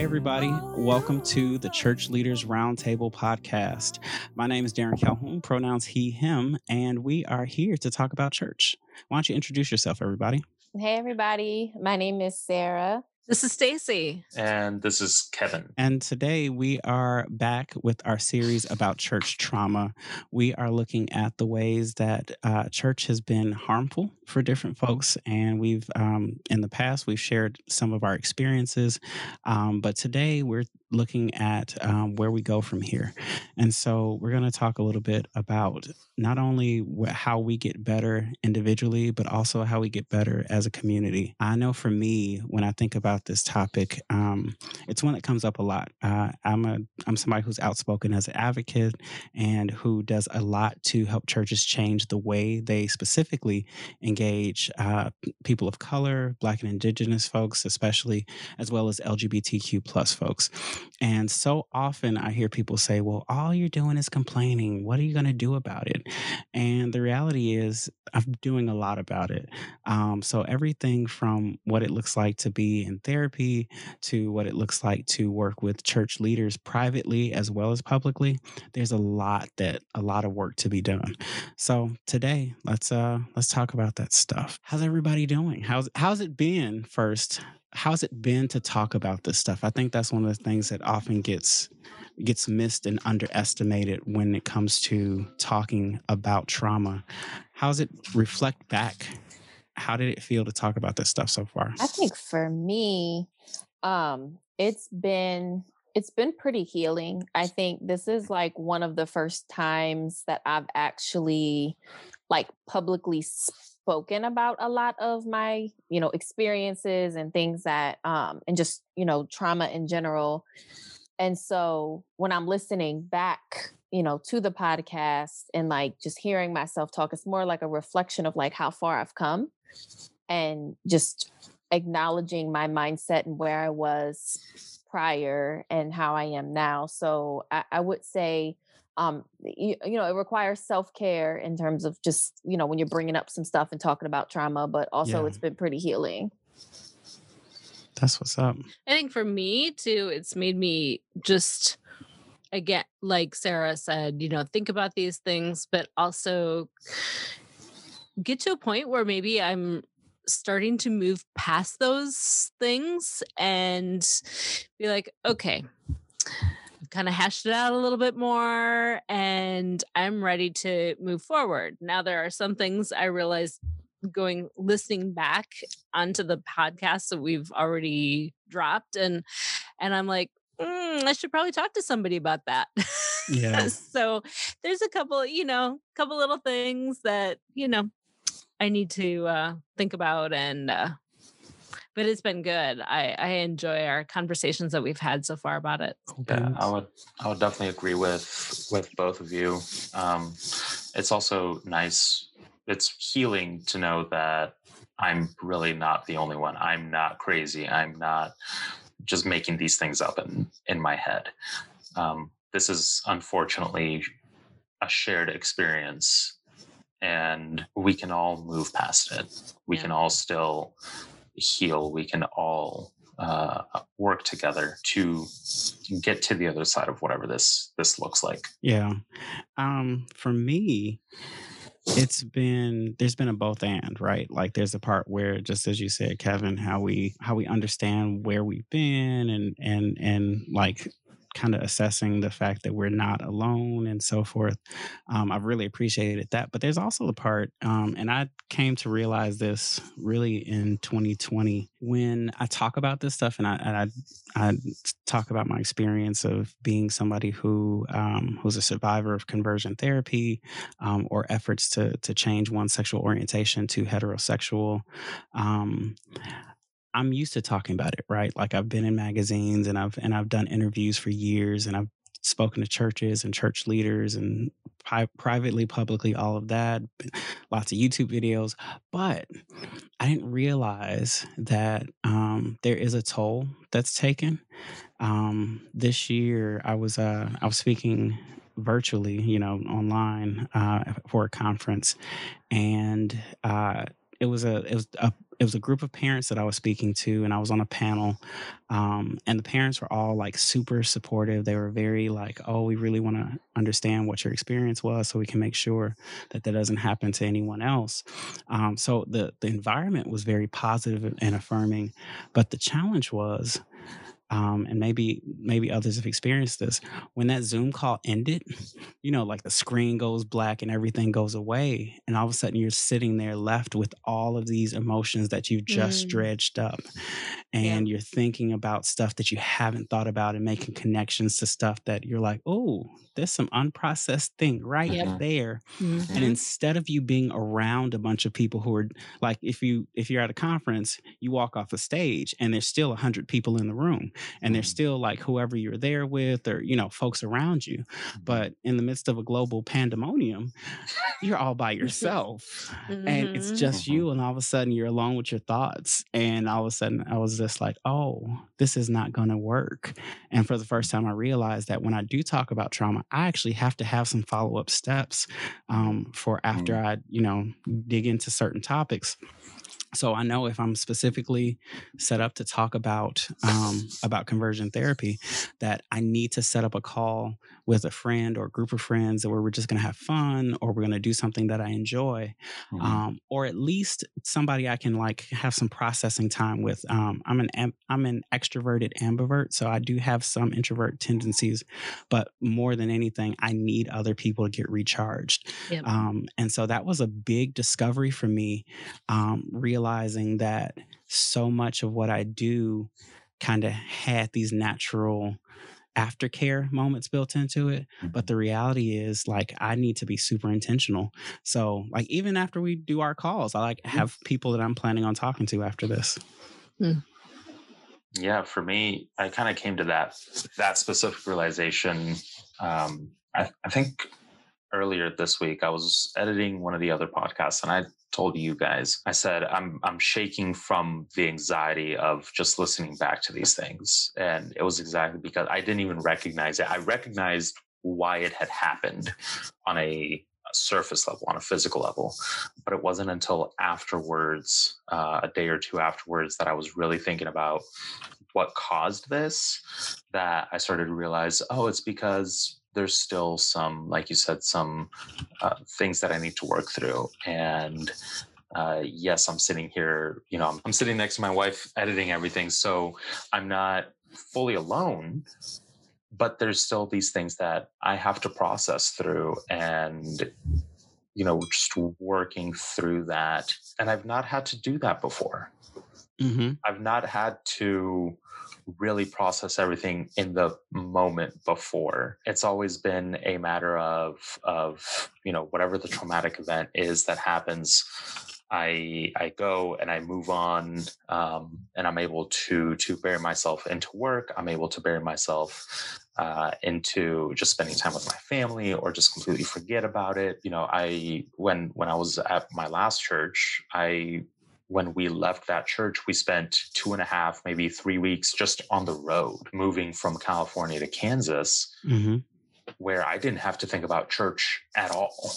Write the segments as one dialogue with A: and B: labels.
A: Hey, everybody. Welcome to the Church Leaders Roundtable podcast. My name is Darren Calhoun, pronouns he, him, and we are here to talk about church. Why don't you introduce yourself, everybody?
B: Hey, everybody. My name is Sarah.
C: This is Stacy.
D: And this is Kevin.
A: And today we are back with our series about church trauma. We are looking at the ways that uh, church has been harmful for different folks. And we've, um, in the past, we've shared some of our experiences. Um, but today we're looking at um, where we go from here. And so we're going to talk a little bit about not only wh- how we get better individually, but also how we get better as a community. I know for me, when I think about this topic, um, it's one that comes up a lot. Uh, I'm a I'm somebody who's outspoken as an advocate and who does a lot to help churches change the way they specifically engage uh, people of color, Black and Indigenous folks, especially, as well as LGBTQ plus folks. And so often I hear people say, well, all you're doing is complaining. What are you going to do about it? And the reality is, I'm doing a lot about it. Um, so, everything from what it looks like to be in therapy to what it looks like to work with church leaders privately as well as publicly, there's a lot that a lot of work to be done. So, today, let's uh let's talk about that stuff. How's everybody doing? How's how's it been first how's it been to talk about this stuff? I think that's one of the things that often gets gets missed and underestimated when it comes to talking about trauma. How's it reflect back? How did it feel to talk about this stuff so far?
B: I think for me, um, it's been it's been pretty healing. I think this is like one of the first times that I've actually like publicly spoken about a lot of my, you know, experiences and things that um and just, you know, trauma in general. And so when I'm listening back, you know, to the podcast and like just hearing myself talk, it's more like a reflection of like how far I've come and just acknowledging my mindset and where I was prior and how I am now. So I, I would say, um, you, you know, it requires self care in terms of just, you know, when you're bringing up some stuff and talking about trauma, but also
A: Yeah.
B: it's been pretty healing.
A: That's what's up.
C: I think for me too, it's made me just again, like Sarah said, you know, think about these things, but also get to a point where maybe I'm starting to move past those things and be like, okay, I've kind of hashed it out a little bit more and I'm ready to move forward. Now there are some things I realized going listening back onto the podcast that we've already dropped and and I'm like mm, I should probably talk to somebody about that.
A: Yeah.
C: so there's a couple, you know, couple little things that, you know, I need to uh think about and uh but it's been good. I I enjoy our conversations that we've had so far about it.
D: Yeah. I would I would definitely agree with with both of you. Um, it's also nice. It's healing to know that I'm really not the only one. I'm not crazy. I'm not just making these things up in in my head. Um, this is unfortunately a shared experience, and we can all move past it. We
C: Yeah.
D: can all still heal. We can all uh, work together to get to the other side of whatever this this looks like.
A: Yeah. Um, for me, it's been there's been a both and, right? Like there's a part where just as you said, Kevin, how we how we understand where we've been and and and like kind of assessing the fact that we're not alone and so forth. Um, I've really appreciated that. But there's also the part, um, and I came to realize this really in 2020 when I talk about this stuff and I, and I, I talk about my experience of being somebody who um, who's a survivor of conversion therapy um, or efforts to to change one's sexual orientation to heterosexual. I'm used to talking about it, right? Like I've been in magazines and I've and I've done interviews for years and I've spoken to churches and church leaders and pri- privately, publicly, all of that. Lots of YouTube videos, but I didn't realize that um, there is a toll that's taken. Um, this year, I was uh, I was speaking virtually, you know, online uh, for a conference, and uh, it was a it was a, it was a group of parents that I was speaking to, and I was on a panel, um, and the parents were all like super supportive. They were very like, "Oh, we really want to understand what your experience was, so we can make sure that that doesn't happen to anyone else." Um, so the the environment was very positive and affirming, but the challenge was um, and maybe maybe others have experienced this when that zoom call ended you know like the screen goes black and everything goes away and all of a sudden you're sitting there left with all of these emotions that you've just
C: Mm.
A: dredged up and you're thinking about stuff that you haven't thought about and making connections to stuff that you're like oh there's some unprocessed thing right
C: Yep.
A: there
C: Mhm.
A: and instead of you being around a bunch of people who are like if you if you're at a conference you walk off the stage and there's still 100 people in the room and there's
E: Mhm.
A: still like whoever you're there with or you know folks around you but in the midst of a global pandemonium you're all by yourself and it's
C: Mhm.
A: just you and all of a sudden you're alone with your thoughts and all of a sudden i was just like oh this is not going to work and for the first time i realized that when i do talk about trauma i actually have to have some follow-up steps um, for after i you know dig into certain topics so I know if I'm specifically set up to talk about um, about conversion therapy, that I need to set up a call with a friend or a group of friends where we're just going to have fun or we're going to do something that I enjoy,
E: Mhm.
A: um, or at least somebody I can like have some processing time with. Um, I'm an I'm an extroverted ambivert, so I do have some introvert tendencies, but more than anything, I need other people to get recharged.
C: Yep.
A: Um, and so that was a big discovery for me, um, realizing that so much of what I do kind of had these natural aftercare moments built into it. But mm-hmm. the reality is, like, I need to be super intentional. So, like, even after we do our calls, I like mm-hmm. have people that I'm planning on talking to after this. Hmm.
E: yeah for me i kind of came to that that specific realization um I, I think earlier this week i was editing one of the other podcasts and i told you guys i said i'm i'm shaking from the anxiety of just listening back to these things. And it was exactly because i didn't even recognize it. I recognized why it had happened on a surface level on a physical level but it wasn't until afterwards uh, a day or two afterwards that i was really thinking about what caused this that I started to realize, oh, it's because there's still some, like you said, some uh, things that I need to work through. And uh, yes, I'm sitting here, you know, I'm, I'm sitting next to my wife editing everything. So I'm not fully alone, but there's still these things that I have to process through. And, you know, just working through that. And I've not had to do that before.
A: Mm-hmm.
E: I've not had to really process everything in the moment before. It's always been a matter of of you know whatever the traumatic event is that happens. I I go and I move on, um, and I'm able to to bury myself into work. I'm able to bury myself uh, into just spending time with my family, or just completely forget about it. You know, I when when I was at my last church, I when we left that church, we spent two and a half, maybe three weeks just on the road, moving from California to Kansas,
A: Mm-hmm.
E: where I didn't have to think about church at all.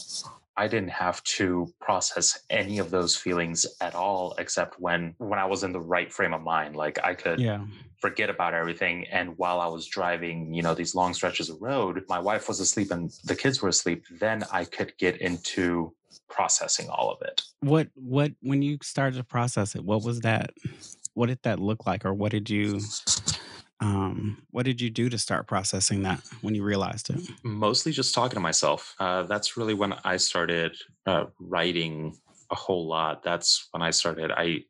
E: I didn't have to process any of those feelings at all, except when when I was in the right frame of mind. Like I could
A: Yeah.
E: forget about everything. And while I was driving, you know, these long stretches of road, my wife was asleep and the kids were asleep. Then I could get into processing all of it.
A: What what when you started to process it, what was that? What did that look like, or what did you um what did you do to start processing that when you realized it?
E: mostly just talking to myself uh, that's really when i started uh, writing a whole lot that's when i started i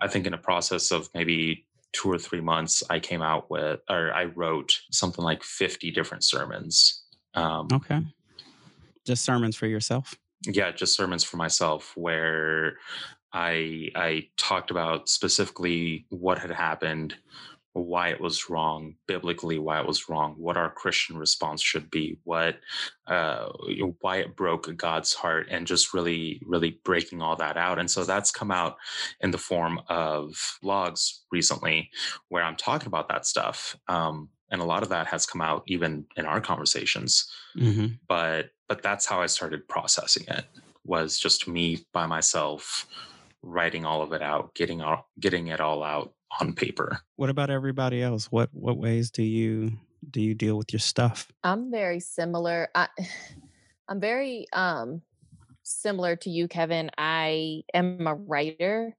E: i think in a process of maybe two or three months i came out with or i wrote something like 50 different sermons um,
A: Okay. Just sermons for yourself.
E: Yeah just sermons for myself where i i talked about specifically what had happened why it was wrong biblically why it was wrong what our christian response should be what uh why it broke god's heart and just really really breaking all that out and so that's come out in the form of blogs recently where i'm talking about that stuff um and a lot of that has come out even in our conversations
A: Mm-hmm.
E: but but that's how i started processing it was just me by myself
D: writing all of it out, getting all getting it all out on paper.
A: What about everybody else? What what ways do you do you deal with your stuff?
B: I'm very similar. I, I'm very um similar to you, Kevin. I am a writer.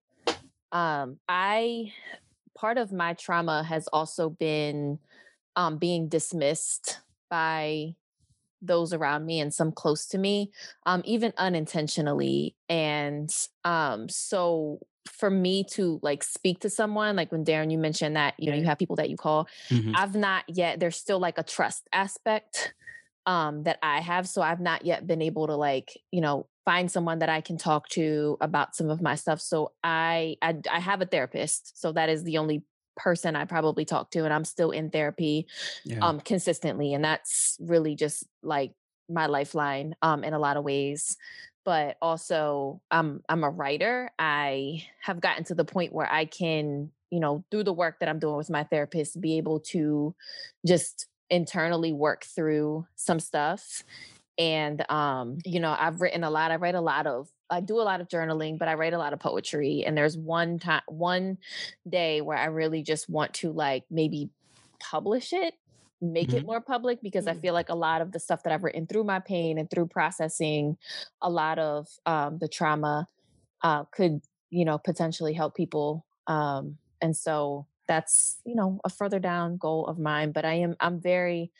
B: Um, I part of my trauma has also been um being dismissed by those around me and some close to me, um, even unintentionally. And um, so for me to like speak to someone, like when Darren, you mentioned that, you know, you have people that you call,
A: Mhm.
B: I've not yet, there's still like a trust aspect um that I have. So I've not yet been able to like, you know, find someone that I can talk to about some of my stuff. So I I, I have a therapist. So that is the only person I probably talk to and I'm still in therapy
A: Yeah.
B: um consistently and that's really just like my lifeline um in a lot of ways but also um I'm a writer I have gotten to the point where I can you know through the work that I'm doing with my therapist be able to just internally work through some stuff and um you know I've written a lot I write a lot of I do a lot of journaling but I write a lot of poetry and there's one time one day where I really just want to like maybe publish it, make it
A: Mhm.
B: more public because I feel like a lot of the stuff that I've written through my pain and through processing a lot of um, the trauma uh, could, you know, potentially help people. Um, and so that's, you know, a further down goal of mine. But I am, I'm very,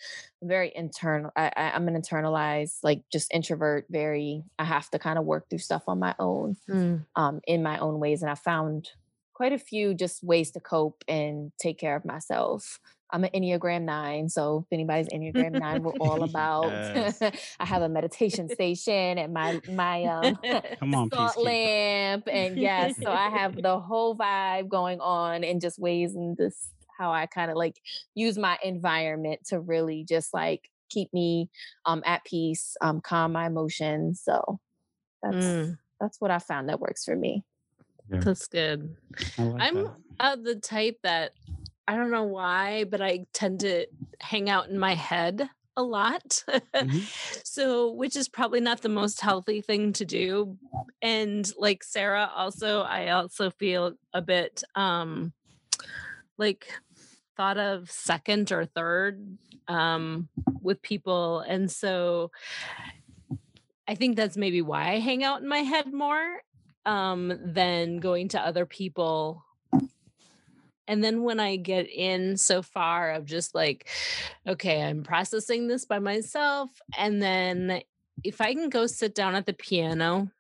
B: very internal. I, I, I'm an internalized, like just introvert. Very, I have to kind of work through stuff on my own
C: Mm.
B: um, in my own ways. And I found quite a few just ways to cope and take care of myself. I'm an Enneagram nine. So if anybody's Enneagram nine, we're all about I have a meditation station at my my um
A: Come on,
B: salt lamp. And yes, so I have the whole vibe going on in just ways and this how I kind of like use my environment to really just like keep me um at peace, um, calm my emotions. So that's
C: Mm,
B: that's what I found that works for me.
C: that's good.
A: I like
C: I'm
A: that.
C: of the type that I don't know why, but I tend to hang out in my head a lot.
A: Mhm.
C: so, which is probably not the most healthy thing to do. And like Sarah, also, I also feel a bit um like thought of second or third um with people. And so I think that's maybe why I hang out in my head more um than going to other people and then when I get in so far of just like, okay, I'm processing this by myself. And then if I can go sit down at the piano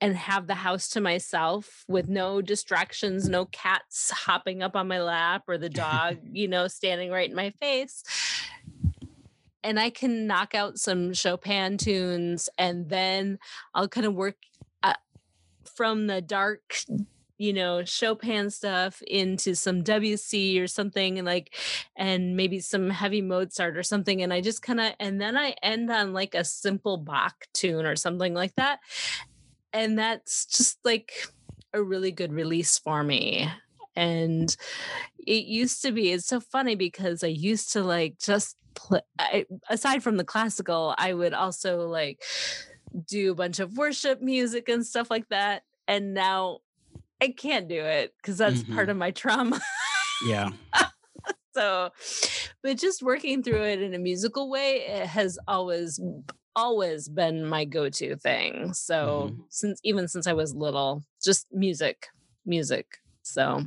C: and have the house to myself with no distractions, no cats hopping up on my lap or the dog, you know, standing right in my face. And I can knock out some Chopin tunes and then I'll kind of work uh, from the dark you know chopin stuff into some wc or something and like and maybe some heavy mozart or something and i just kind of and then i end on like a simple bach tune or something like that and that's just like a really good release for me and it used to be it's so funny because i used to like just play I, aside from the classical i would also like do a bunch of worship music and stuff like that and now I can't do it because that's part
A: Mhm.
C: of my trauma.
A: Yeah.
C: so, but just working through it in a musical way it has always, always been my go-to thing. So
A: Mhm.
C: since even since I was little, just music, music. So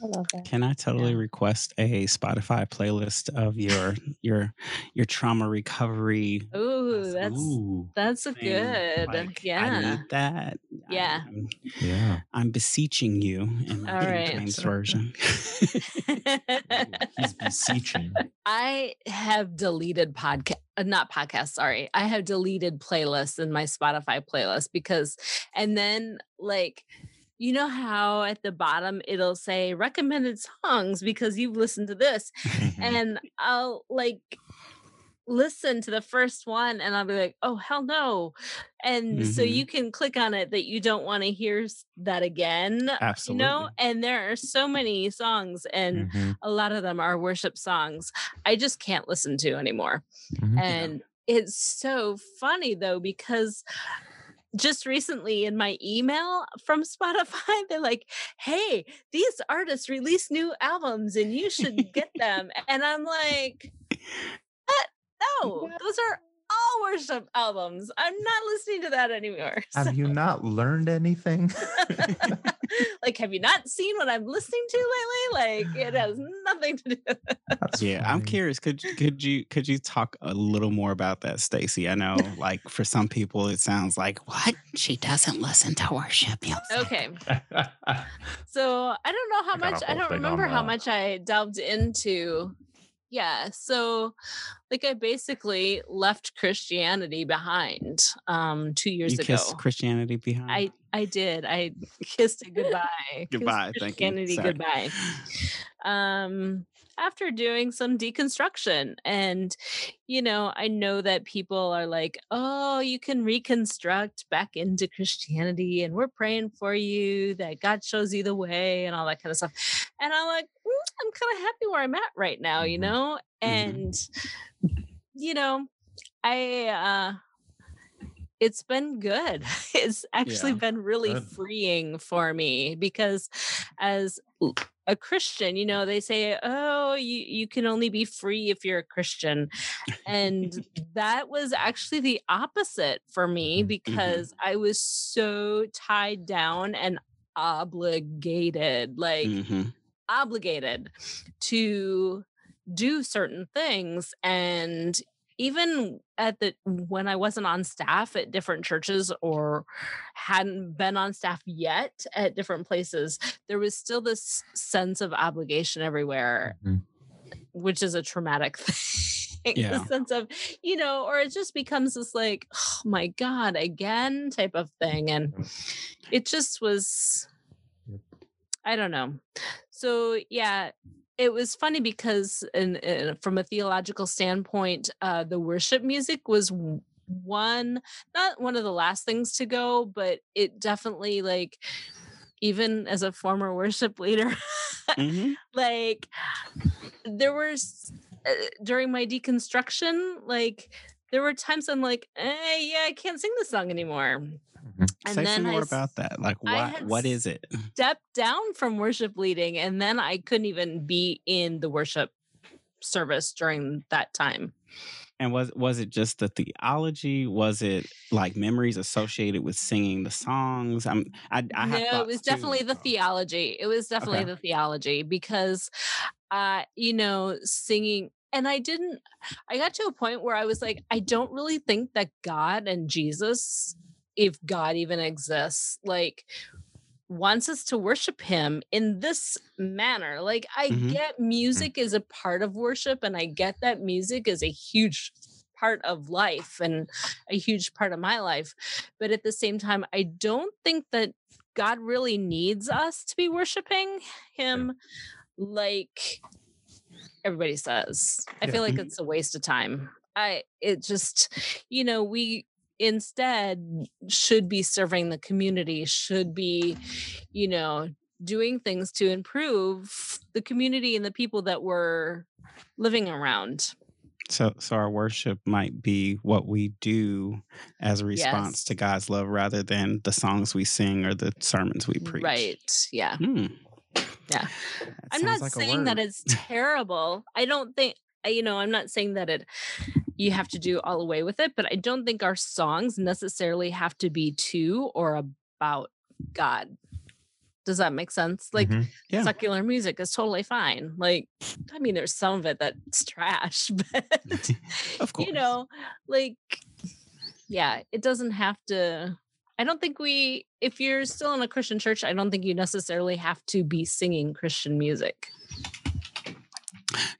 B: I love that.
A: Can I totally
C: Yeah.
A: request a Spotify playlist of your your your trauma recovery?
C: ooh, that's
E: Ooh,
C: that's a
A: thing?
C: good.
A: Like, I
C: yeah.
A: need that.
C: Yeah.
A: I'm,
E: yeah.
A: I'm beseeching you in the
C: right.
A: James version.
E: He's beseeching.
C: I have deleted podcast, uh, not podcast Sorry, I have deleted playlists in my Spotify playlist because, and then like, you know how at the bottom it'll say recommended songs because you've listened to this, and I'll like listen to the first one and I'll be like, oh hell no, and so
A: Mhm.
C: you can click on it that you don't want to hear that again.
A: Absolutely.
C: You know, and there are so many songs and
E: Mhm.
C: a lot of them are worship songs I just can't listen to anymore.
E: Mhm.
C: And it's so funny though, because just recently in my email from Spotify, they're like, hey, these artists release new albums and you should get them. and I'm like, what? No, those are all worship albums. I'm not listening to that anymore.
E: Have you not learned anything?
C: like, have you not seen what I'm listening to lately? Like, it has nothing to do.
E: That's
A: Yeah, I'm curious. Could you- could you could you talk a little more about that, Stacy? I know, like for some people, it sounds like what she doesn't listen to worship music.
C: Okay. So I don't know how
E: I
C: much I don't
E: thing on
C: remember how much I delved into. Yeah, so like I basically left Christianity behind um 2 years
A: you
C: ago.
A: kissed Christianity behind.
C: I I did. I kissed it goodbye. Kissed
A: Goodbye, thank you.
C: Christianity goodbye. Um after doing some deconstruction and you know, I know that people are like, "Oh, you can reconstruct back into Christianity and we're praying for you that God shows you the way and all that kind of stuff." And I'm like, "Mm, I'm kind of happy where I'm at right now, you
E: Mhm.
C: know?
A: Mhm.
C: And you know, I uh it's been good. It's actually
A: Yeah.
C: been really
E: Good.
C: freeing for me because as a Christian, you know, they say, "Oh, you you can only be free if you're a Christian." And that was actually the opposite for me
E: Mhm.
C: because I was so tied down and obligated. Like
A: Mhm.
C: Obligated to do certain things and even at the when I wasn't on staff at different churches or hadn't been on staff yet at different places, there was still this sense of obligation everywhere,
E: Mhm.
C: which is a traumatic thing.
A: Yeah.
C: The sense of, you know, or it just becomes this like, oh my God, again type of thing. And it just was I don't know. So yeah, it was funny because in, in from a theological standpoint, uh, the worship music was one not one of the last things to go, but it definitely like even as a former worship leader,
A: Mhm.
C: like there was uh, during my deconstruction, like there were times I'm like, eh, yeah, I can't sing this song anymore.
E: Mhm.
C: And
A: Say
C: then
A: some more
C: s-
A: about that. Like,
C: I
A: what
C: had
A: what is it?
C: stepped down from worship leading and then I couldn't even be in the worship service during that time.
A: And was was it just the theology? Was it like memories associated with singing the songs? I'm I, I have
C: no, it
A: thoughts
C: was
A: too.
C: definitely the theology. It was definitely
A: Okay.
C: the theology because uh you know singing and I didn't I got to a point where I was like I don't really think that God and Jesus if God even exists like wants us to worship him in this manner. Like I
A: Mhm.
C: get music is a part of worship and I get that music is a huge part of life and a huge part of my life. But at the same time, I don't think that God really needs us to be worshiping him like everybody says. I
E: Yeah.
C: feel like it's a waste of time. I it just you know, we instead should be serving the community, should be, you know, doing things to improve the community and the people that we're living around.
A: So so our worship might be what we do as a response
C: Yes.
A: to God's love rather than the songs we sing or the sermons we preach.
C: Right. Yeah.
A: Hmm.
C: Yeah.
A: That
C: I'm not
A: like
C: saying that it's terrible. I don't think you know, I'm not saying that it you have to do all away with it, but I don't think our songs necessarily have to be to or about God. Does that make sense? Like
E: Mhm.
A: Yeah.
C: secular music is totally fine. Like, I mean, there's some of it that's trash, but
A: Of course.
C: you know, like, yeah, it doesn't have to. I don't think we, if you're still in a Christian church, I don't think you necessarily have to be singing Christian music.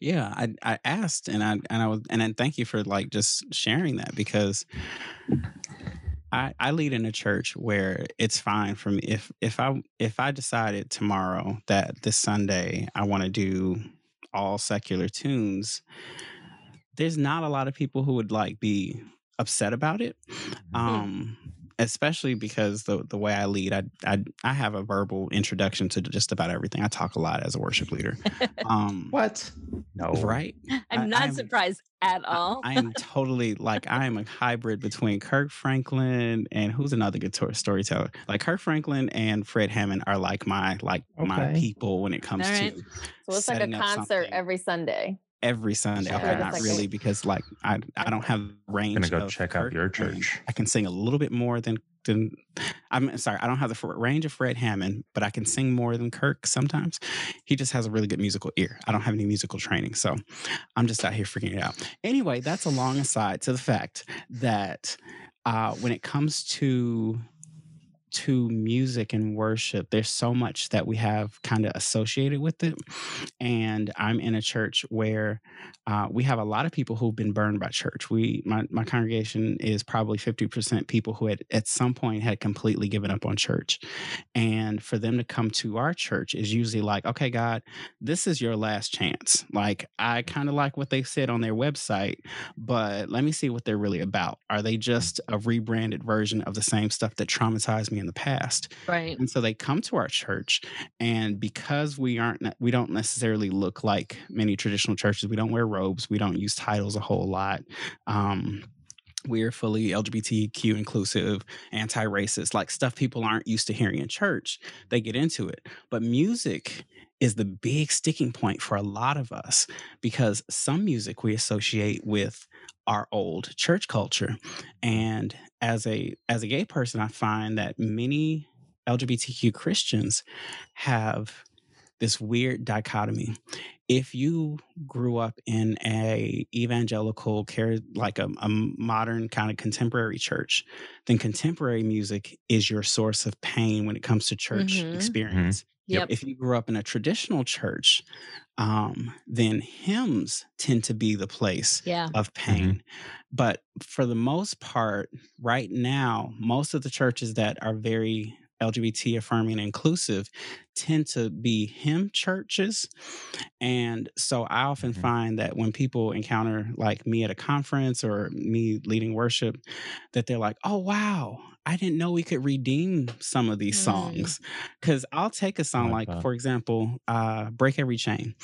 A: Yeah, I I asked and I and I was and then thank you for like just sharing that because I I lead in a church where it's fine for me if if I if I decided tomorrow that this Sunday I want to do all secular tunes, there's not a lot of people who would like be upset about it.
C: Hmm.
A: Um especially because the the way I lead, I I I have a verbal introduction to just about everything. I talk a lot as a worship leader. Um,
E: What? No.
A: right?
C: I'm
A: I-
C: not
A: I'm-
C: surprised at all.
A: I am totally like I am a hybrid between Kirk Franklin and who's another good tor- storyteller. Like Kirk Franklin and Fred Hammond are like my like my people when it comes
C: All right.
A: to
B: So it's like a concert
A: something.
B: every Sunday.
A: Every Sunday.
B: Yeah.
A: Okay, not
B: like
A: really
B: a-
A: because like I I don't have range.
E: gonna go
A: of
E: check out your church.
A: I can sing a little bit more than than I'm sorry. I don't have the range of Fred Hammond, but I can sing more than Kirk sometimes. He just has a really good musical ear. I don't have any musical training, so I'm just out here freaking it out. Anyway, that's a long aside to the fact that uh, when it comes to to music and worship, there's so much that we have kind of associated with it. And I'm in a church where uh, we have a lot of people who've been burned by church. We, my, my congregation is probably 50% people who had at some point had completely given up on church. And for them to come to our church is usually like, okay, God, this is your last chance. Like, I kind of like what they said on their website, but let me see what they're really about. Are they just a rebranded version of the same stuff that traumatized me in the past?
C: right.
A: And so they come to our church, and because we aren't, we don't necessarily look like many traditional churches. We don't wear robes. We don't use titles a whole lot. Um, we're fully LGBTQ inclusive, anti racist, like stuff people aren't used to hearing in church. They get into it. But music is the big sticking point for a lot of us because some music we associate with our old church culture. And as a as a gay person, I find that many LGBTQ Christians have this weird dichotomy. If you grew up in a evangelical, care like a, a modern kind of contemporary church, then contemporary music is your source of pain when it comes to church
C: Mhm.
A: experience.
C: Yep.
A: If you grew up in a traditional church, um, then hymns tend to be the place
C: Yeah.
A: of pain. But for the most part, right now, most of the churches that are very LGBT affirming and inclusive tend to be hymn churches. And so I often
E: Mhm.
A: find that when people encounter like me at a conference or me leading worship, that they're like, oh, wow. I didn't know we could redeem some of these
C: Mm.
A: songs. Cause I'll take a song
E: like
A: like, for example, uh, Break Every Chain.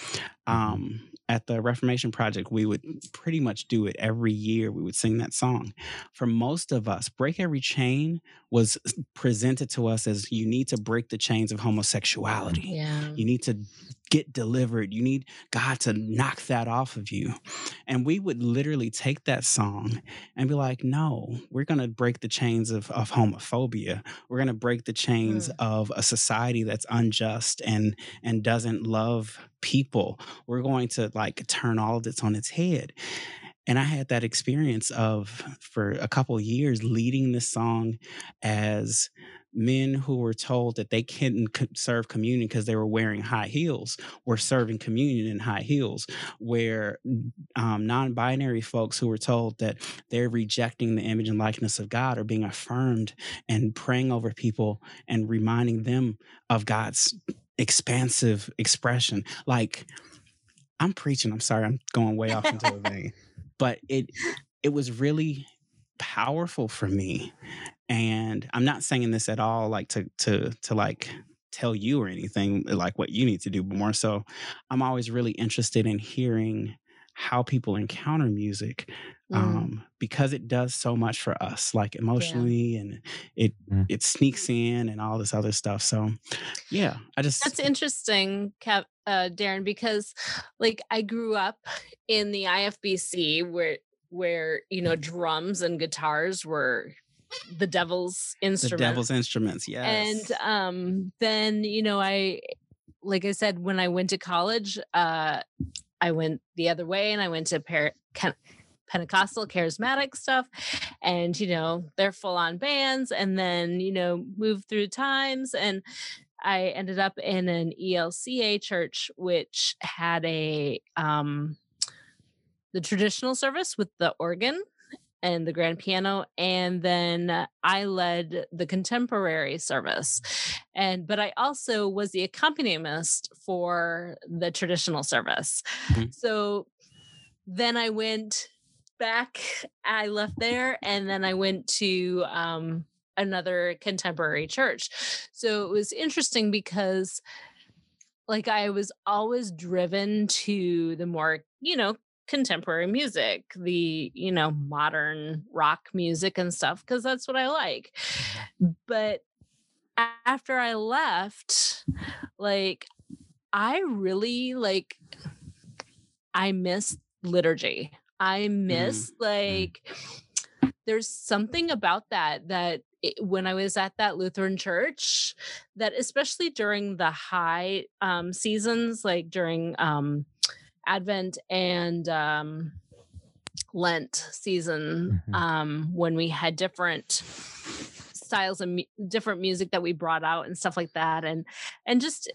A: Um, at the Reformation Project, we would pretty much do it every year. We would sing that song. For most of us, Break Every Chain was presented to us as you need to break the chains of homosexuality.
C: Yeah.
A: You need to get delivered. You need God to knock that off of you. And we would literally take that song and be like, no, we're going to break the chains of, of homophobia. We're going to break the chains
C: Mm.
A: of a society that's unjust and and doesn't love people. We're going to like turn all of this on its head. And I had that experience of for a couple years leading this song as men who were told that they couldn't serve communion because they were wearing high heels were serving communion in high heels where um, non-binary folks who were told that they're rejecting the image and likeness of god are being affirmed and praying over people and reminding them of god's expansive expression. Like i'm preaching i'm sorry i'm going way off into a vein. But it it was really powerful for me and i'm not saying this at all like to to to like tell you or anything like what you need to do but more so i'm always really interested in hearing how people encounter music
C: Mm.
A: um because it does so much for us like emotionally and it
E: Mm.
A: it sneaks in and all this other stuff so yeah i just
C: That's interesting, Kev, uh, Darren, because like I grew up in the IFBC where where you know drums and guitars were the devil's
A: instruments.
C: the
A: devil's instruments yes
C: And um then, you know, I like I said, when I went to college, uh I went the other way and I went to par- Pentecostal charismatic stuff. And, you know, they're full on bands and then, you know, moved through times and I ended up in an ELCA church, which had a um the traditional service with the organ and the grand piano and then i led the contemporary service and but i also was the accompanist for the traditional service
A: Mhm.
C: so then i went back i left there and then i went to um another contemporary church. So it was interesting because like I was always driven to the more, you know, contemporary music, the, you know, modern rock music and stuff because that's what I like. But after I left, like I really like I miss liturgy. I miss mm. like there's something about that that it, when I was at that Lutheran church, that especially during the high um, seasons, like during um, Advent and um, Lent season, mm-hmm. um, when we had different styles of mu- different music that we brought out and stuff like that, and and just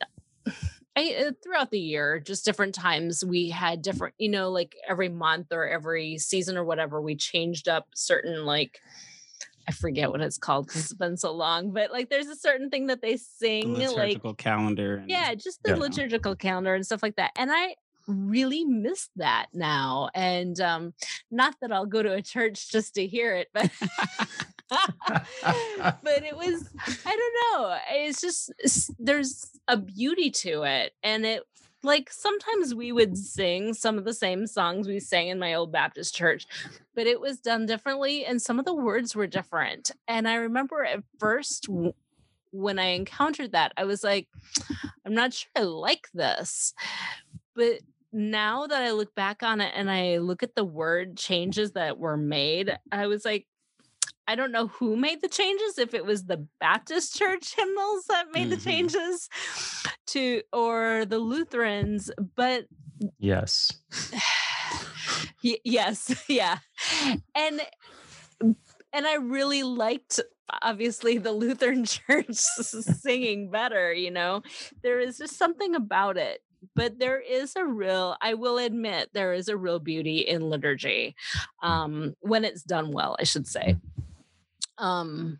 C: I, uh, throughout the year, just different times we had different, you know, like every month or every season or whatever, we changed up certain like I forget what it's called because it's been so long, but like there's a certain thing that they sing,
A: the liturgical
C: like
A: calendar. And,
C: yeah, just the yeah. liturgical calendar and stuff like that. And I really miss that now. And um, not that I'll go to a church just to hear it, but but it was I don't know. It's just it's, there's a beauty to it, and it like sometimes we would sing some of the same songs we sang in my old Baptist church, but it was done differently, and some of the words were different. And I remember at first when I encountered that, I was like, I'm not sure I like this, but now that I look back on it and I look at the word changes that were made, I was like, I don't know who made the changes, if it was the Baptist church hymnals that made mm-hmm. the changes to or the Lutherans, but
E: yes.
C: yes, yeah. And and I really liked obviously the Lutheran church singing better, you know. There is just something about it but there is a real i will admit there is a real beauty in liturgy um, when it's done well i should say um,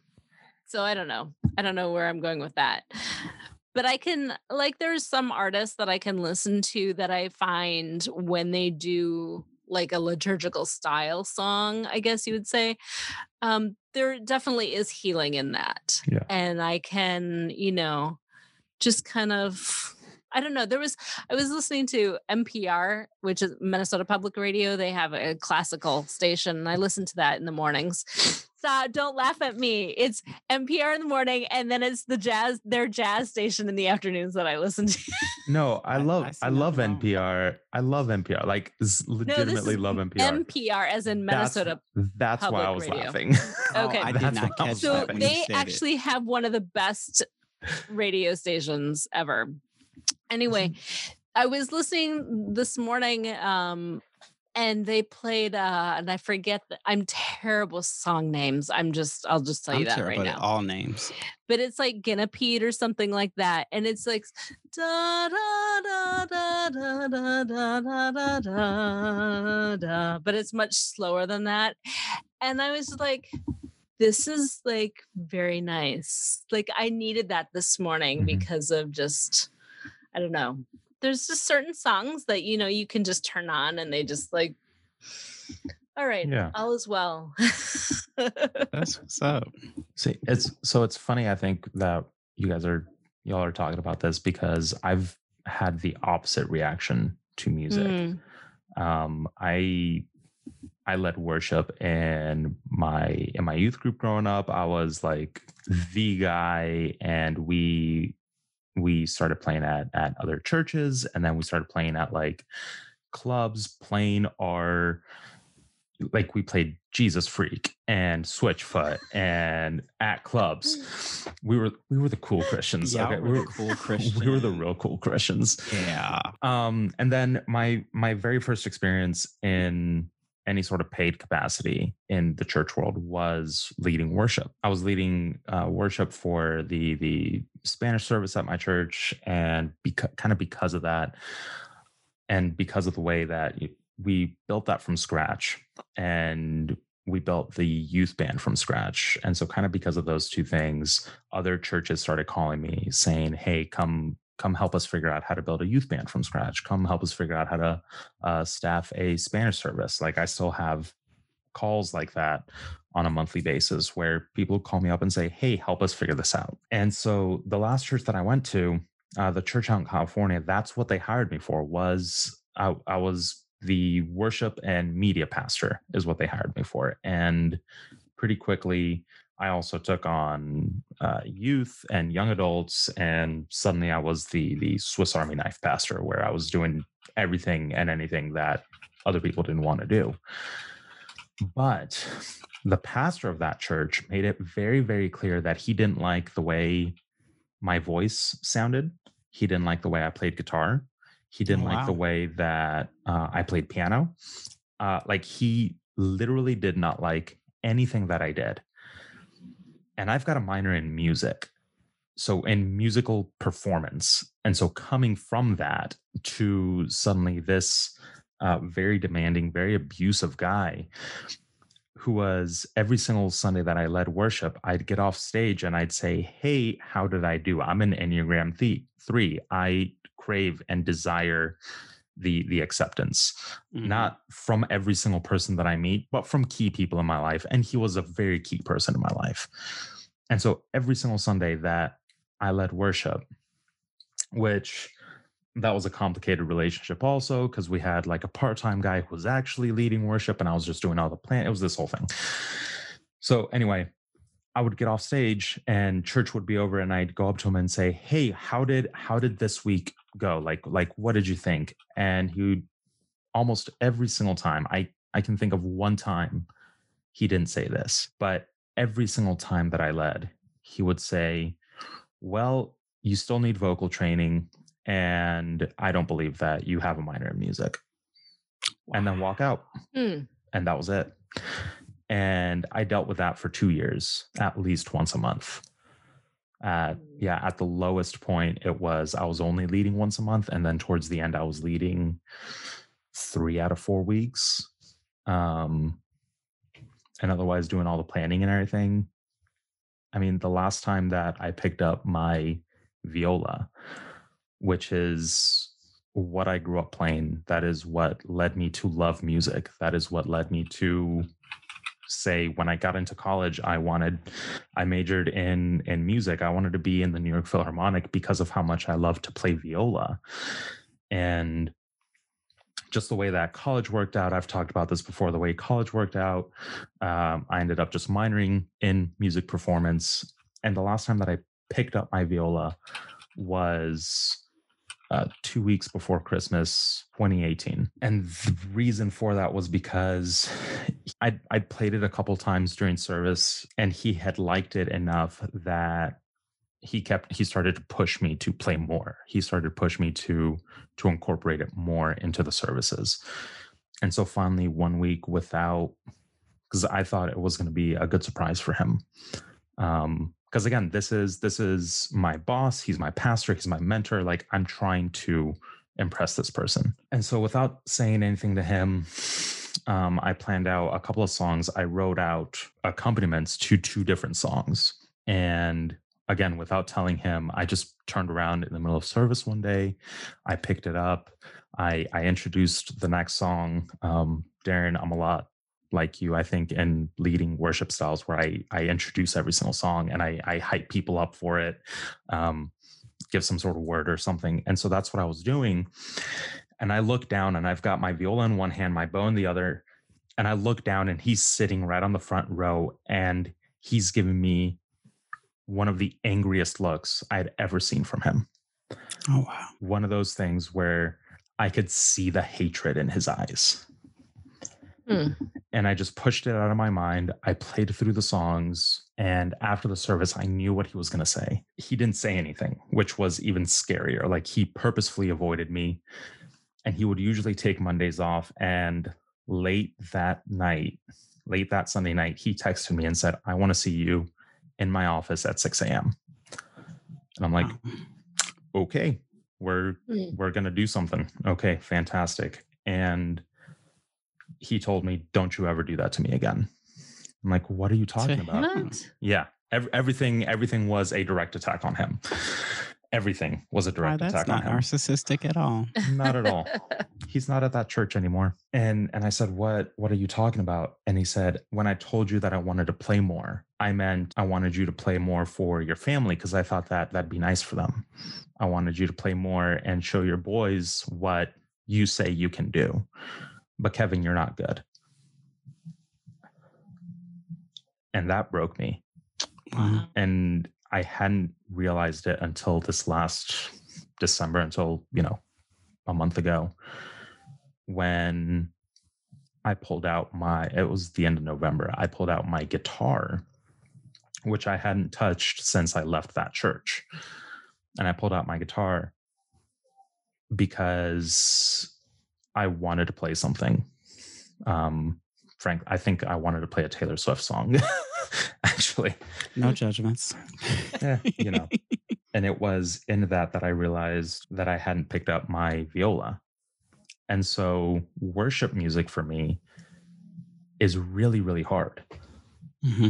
C: so I don't know. I don't know where I'm going with that. But I can like there's some artists that I can listen to that I find when they do like a liturgical style song, I guess you would say. Um, there definitely is healing in that.
E: Yeah.
C: And I can, you know, just kind of I don't know. There was I was listening to MPR, which is Minnesota Public Radio. They have a classical station, and I listen to that in the mornings. So Don't laugh at me. It's MPR in the morning, and then it's the jazz, their jazz station in the afternoons that I listen to.
E: no, I love, I, I love NPR. I love NPR. Like, legitimately
C: no,
E: love NPR.
C: MPR, as in Minnesota.
E: That's, that's why I was Radio. laughing.
C: Oh, okay,
A: oh, I did not catch
C: so
A: that.
C: they actually it. have one of the best radio stations ever anyway i was listening this morning um and they played uh and i forget that i'm terrible song names. I'm just i'll just tell
A: I'm
C: you that right now.
A: all names.
C: But it's like Pete or something like that and it's like da da da da da da da da da da but it's much slower than that. And i was like this is like very nice. Like i needed that this morning mm-hmm. because of just I don't know. There's just certain songs that you know you can just turn on and they just like all right, yeah. all is well.
A: That's what's up.
E: See, it's so it's funny. I think that you guys are y'all are talking about this because I've had the opposite reaction to music. Mm. Um, I I led worship in my in my youth group growing up. I was like the guy, and we we started playing at at other churches and then we started playing at like clubs playing our like we played Jesus Freak and Switchfoot and at clubs. We were we were the cool Christians.
A: Yeah,
E: okay?
A: we were the cool Christians.
E: We were the real cool Christians.
A: Yeah.
E: Um, and then my my very first experience in any sort of paid capacity in the church world was leading worship. I was leading uh, worship for the the Spanish service at my church, and beca- kind of because of that, and because of the way that we built that from scratch, and we built the youth band from scratch, and so kind of because of those two things, other churches started calling me saying, "Hey, come come help us figure out how to build a youth band from scratch. Come help us figure out how to uh, staff a spanish service. Like i still have calls like that on a monthly basis where people call me up and say, Hey, help us figure this out. And so the last church that I went to, uh, the church out in California, that's what they hired me for was I, I was the worship and media pastor is what they hired me for. And pretty quickly, I also took on uh, youth and young adults, and suddenly I was the the Swiss Army knife pastor, where I was doing everything and anything that other people didn't want to do. But the pastor of that church made it very, very clear that he didn't like the way my voice sounded. He didn't like the way I played guitar. He didn't
A: Oh,
E: like the way that uh, I played piano. Uh, like he literally did not like anything that I did. And I've got a minor in music. So in musical performance. And so coming from that to suddenly this uh, very demanding, very abusive guy who was every single Sunday that I led worship, I'd get off stage and I'd say, Hey, how did I do? I'm an Enneagram th- three. I crave and desire the the acceptance
A: Mhm.
E: not from every single person that I meet, but from key people in my life. And he was a very key person in my life. And so every single Sunday that I led worship, which that was a complicated relationship also because we had like a part-time guy who was actually leading worship and I was just doing all the plan. It was this whole thing. So anyway, I would get off stage and church would be over and I'd go up to him and say, "Hey, how did how did this week go? Like like what did you think?" And he would almost every single time i i can think of one time he didn't say this but every single time that i led he would say well you still need vocal training and i don't believe that you have a minor in music. And then walk out.
C: Hmm.
E: and that was it. And i dealt with that for two years at least once a month. At yeah at the lowest point it was i was only leading once a month and then towards the end i was leading three out of four weeks um and otherwise doing all the planning and everything. I mean the last time that i picked up my viola which is what i grew up playing. That is what led me to love music. That is what led me to say when i got into college i wanted i majored in in music. I wanted to be in the new york philharmonic because of how much i love to play viola. And just the way that college worked out i've talked about this before the way college worked out um, i ended up just minoring in music performance. And the last time that i picked up my viola was uh, two weeks before Christmas 2018. And the reason for that was because I'd, I'd played it a couple times during service and he had liked it enough that he kept he started to push me to play more. He started to push me to to incorporate it more into the services. And so finally one week without because i thought it was going to be a good surprise for him. Um because again this is this is my boss he's my pastor he's my mentor like i'm trying to impress this person. And so without saying anything to him um, i planned out a couple of songs. I wrote out accompaniments to two different songs. And again without telling him i just turned around in the middle of service one day. I picked it up. I i introduced the next song. Um, darren i'm a lot like you i think in leading worship styles where i i introduce every single song and i i hype people up for it um give some sort of word or something. And so that's what i was doing. And i look down and i've got my viola in one hand my bow in the other and i look down and he's sitting right on the front row and he's giving me one of the angriest looks i'd ever seen from him.
A: Oh wow.
E: one of those things where i could see the hatred in his eyes
C: Hmm.
E: and I just pushed it out of my mind. I played through the songs, and after the service, I knew what he was going to say. He didn't say anything, which was even scarier. Like he purposefully avoided me, and he would usually take Mondays off. And late that night, late that Sunday night, he texted me and said, I want to see you in my office at 6 a.m. And I'm like,
A: Wow.
E: okay, we're
C: Mm.
E: we're gonna do something. Okay, fantastic. And he told me, "Don't you ever do that to me again." I'm like, "What are you talking about?"
A: him?
C: What?
E: Yeah, ev- everything everything was a direct attack on him. everything was a
A: Why,
E: direct
A: that's
E: attack
A: not
E: on him.
A: narcissistic at all.
E: Not at all. He's not at that church anymore. And and I said, "What what are you talking about?" And he said, "When I told you that I wanted to play more, I meant I wanted you to play more for your family because I thought that that'd be nice for them. I wanted you to play more and show your boys what you say you can do. But Kevin, you're not good." And that broke me.
A: Wow.
E: and I hadn't realized it until this last December, until you know, a month ago, when I pulled out my. It was the end of November. I pulled out my guitar, which I hadn't touched since I left that church, and I pulled out my guitar because I wanted to play something. Um, Frank, I think I wanted to play a Taylor Swift song. actually,
A: No judgments.
E: yeah, you know. and it was in that that I realized that I hadn't picked up my viola. And so worship music for me is really, really hard
A: hmm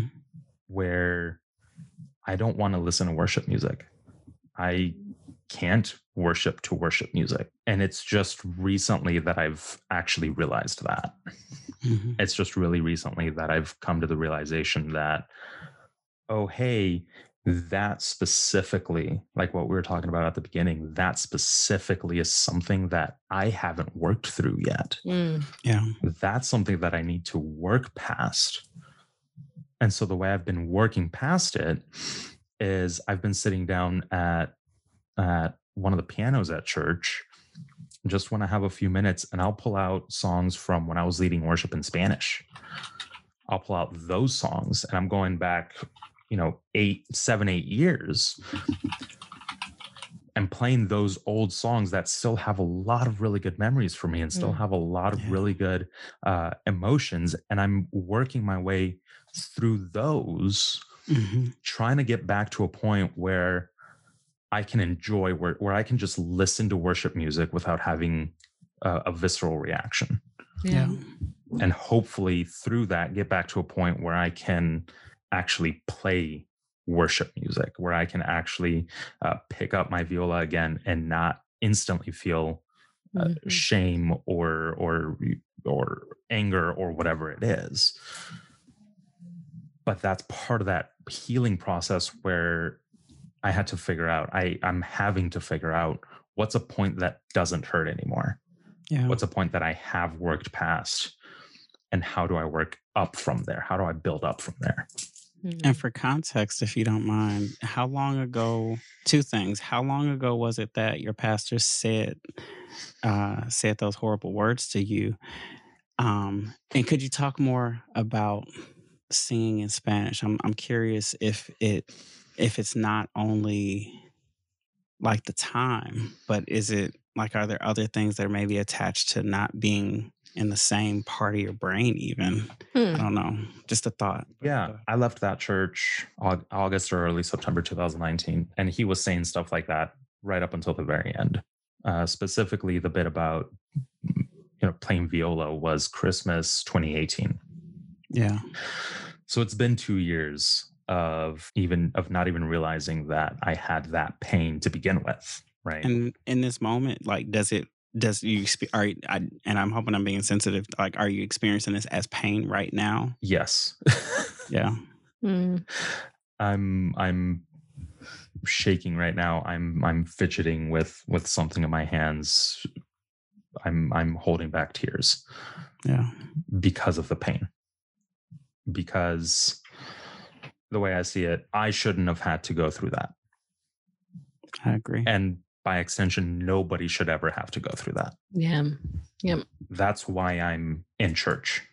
E: where I don't want to listen to worship music. I can't worship to worship music. And it's just recently that I've actually realized that.
A: hmm
E: It's just really recently that I've come to the realization that, oh, hey, that specifically, like what we were talking about at the beginning, that specifically is something that I haven't worked through yet.
C: Mm.
A: Yeah.
E: That's something that I need to work past. And so the way I've been working past it is I've been sitting down at at one of the pianos at church just when I have a few minutes and I'll pull out songs from when I was leading worship in Spanish. I'll pull out those songs and I'm going back, you know, eight, seven, eight years and playing those old songs that still have a lot of really good memories for me and still
C: Mm.
E: have a lot of really good uh, emotions. And I'm working my way through those,
A: hmm
E: trying to get back to a point where I can enjoy, where, where I can just listen to worship music without having a, a visceral reaction.
A: Yeah.
E: And hopefully through that, get back to a point where I can actually play worship music, where I can actually uh, pick up my viola again and not instantly feel uh,
C: Mhm.
E: shame or or or anger or whatever it is but that's part of that healing process where i had to figure out i i'm having to figure out what's a point that doesn't hurt anymore
A: Yeah.
E: what's a point that i have worked past and how do i work up from there how do i build up from there
C: Mm.
A: And for context, if you don't mind, how long ago? Two things. How long ago was it that your pastor said uh, said those horrible words to you? Um, and could you talk more about singing in Spanish? I'm I'm curious if it if it's not only like the time, but is it like are there other things that are maybe attached to not being in the same part of your brain? Even I
C: Hmm.
A: don't know. Just a thought.
E: Yeah, I left that church August or early September 2019, and he was saying stuff like that right up until the very end. Uh, specifically, the bit about you know playing viola was Christmas 2018.
A: Yeah.
E: So it's been two years of even of not even realizing that I had that pain to begin with. Right.
A: And in this moment, like, does it, does you, are, I, and I'm hoping I'm being sensitive, like, are you experiencing this as pain right now?
E: yes.
A: Yeah.
C: Mm.
E: I'm I'm shaking right now. I'm I'm fidgeting with with something in my hands. I'm I'm holding back tears
A: Yeah.
E: because of the pain. Because the way I see it, I shouldn't have had to go through that.
A: I agree.
E: And by extension, nobody should ever have to go through that.
C: Yeah. Yep.
E: That's why I'm in church.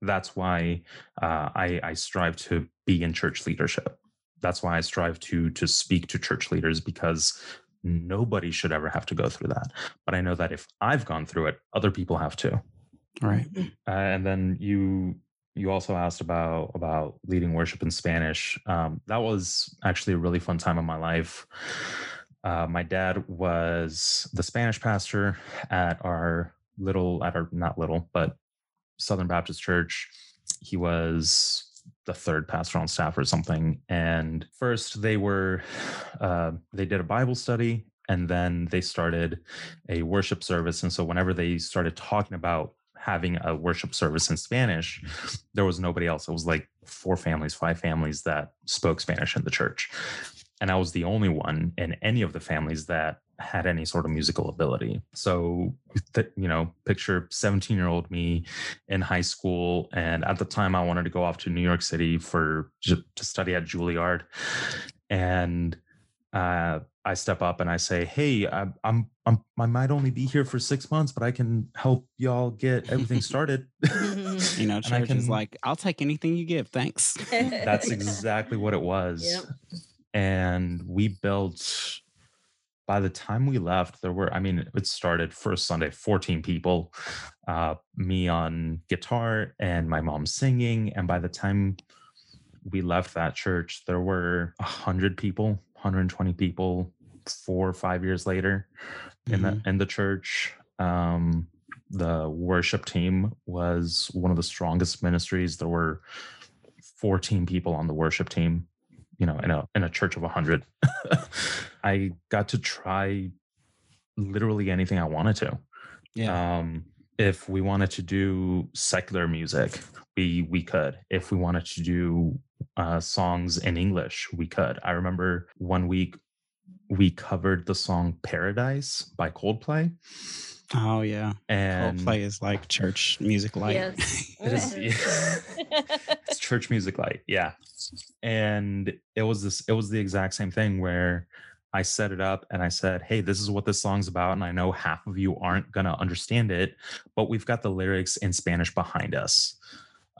E: That's why uh, I, I strive to be in church leadership. That's why I strive to to speak to church leaders because nobody should ever have to go through that. But I know that if I've gone through it, other people have too.
A: Right.
E: Uh, and then you you also asked about about leading worship in Spanish. Um, that was actually a really fun time in my life. Uh, my dad was the Spanish pastor at our little, at our not little, but Southern Baptist Church. He was the third pastor on staff or something. And first they were, uh, they did a Bible study and then they started a worship service. And so whenever they started talking about having a worship service in Spanish, there was nobody else. It was like four families, five families that spoke Spanish in the church. And I was the only one in any of the families that had any sort of musical ability. So, you know, picture 17 year old me in high school. And at the time, I wanted to go off to New York City for to study at Juilliard. And uh, I step up and I say, "Hey, I, I'm, I'm I might only be here for six months, but I can help y'all get everything started."
A: you know, church can, is like, "I'll take anything you give, thanks."
E: That's exactly what it was. Yep. And we built. By the time we left, there were, I mean, it started first Sunday, 14 people, uh, me on guitar and my mom singing. And by the time we left that church, there were a hundred people 120 people four or five years later in mm-hmm. the in the church. Um, the worship team was one of the strongest ministries. There were 14 people on the worship team, you know, in a in a church of 100. I got to try literally anything I wanted to. Yeah. Um, if we wanted to do secular music, we we could. If we wanted to do uh, songs in English, we could. I remember one week we covered the song Paradise by Coldplay.
A: Oh yeah,
E: and
A: Coldplay is like church music light.
E: Yes. it is. it's church music light. Yeah, and it was this. It was the exact same thing where I set it up and I said, "Hey, this is what this song's about, and I know half of you aren't gonna understand it, but we've got the lyrics in Spanish behind us."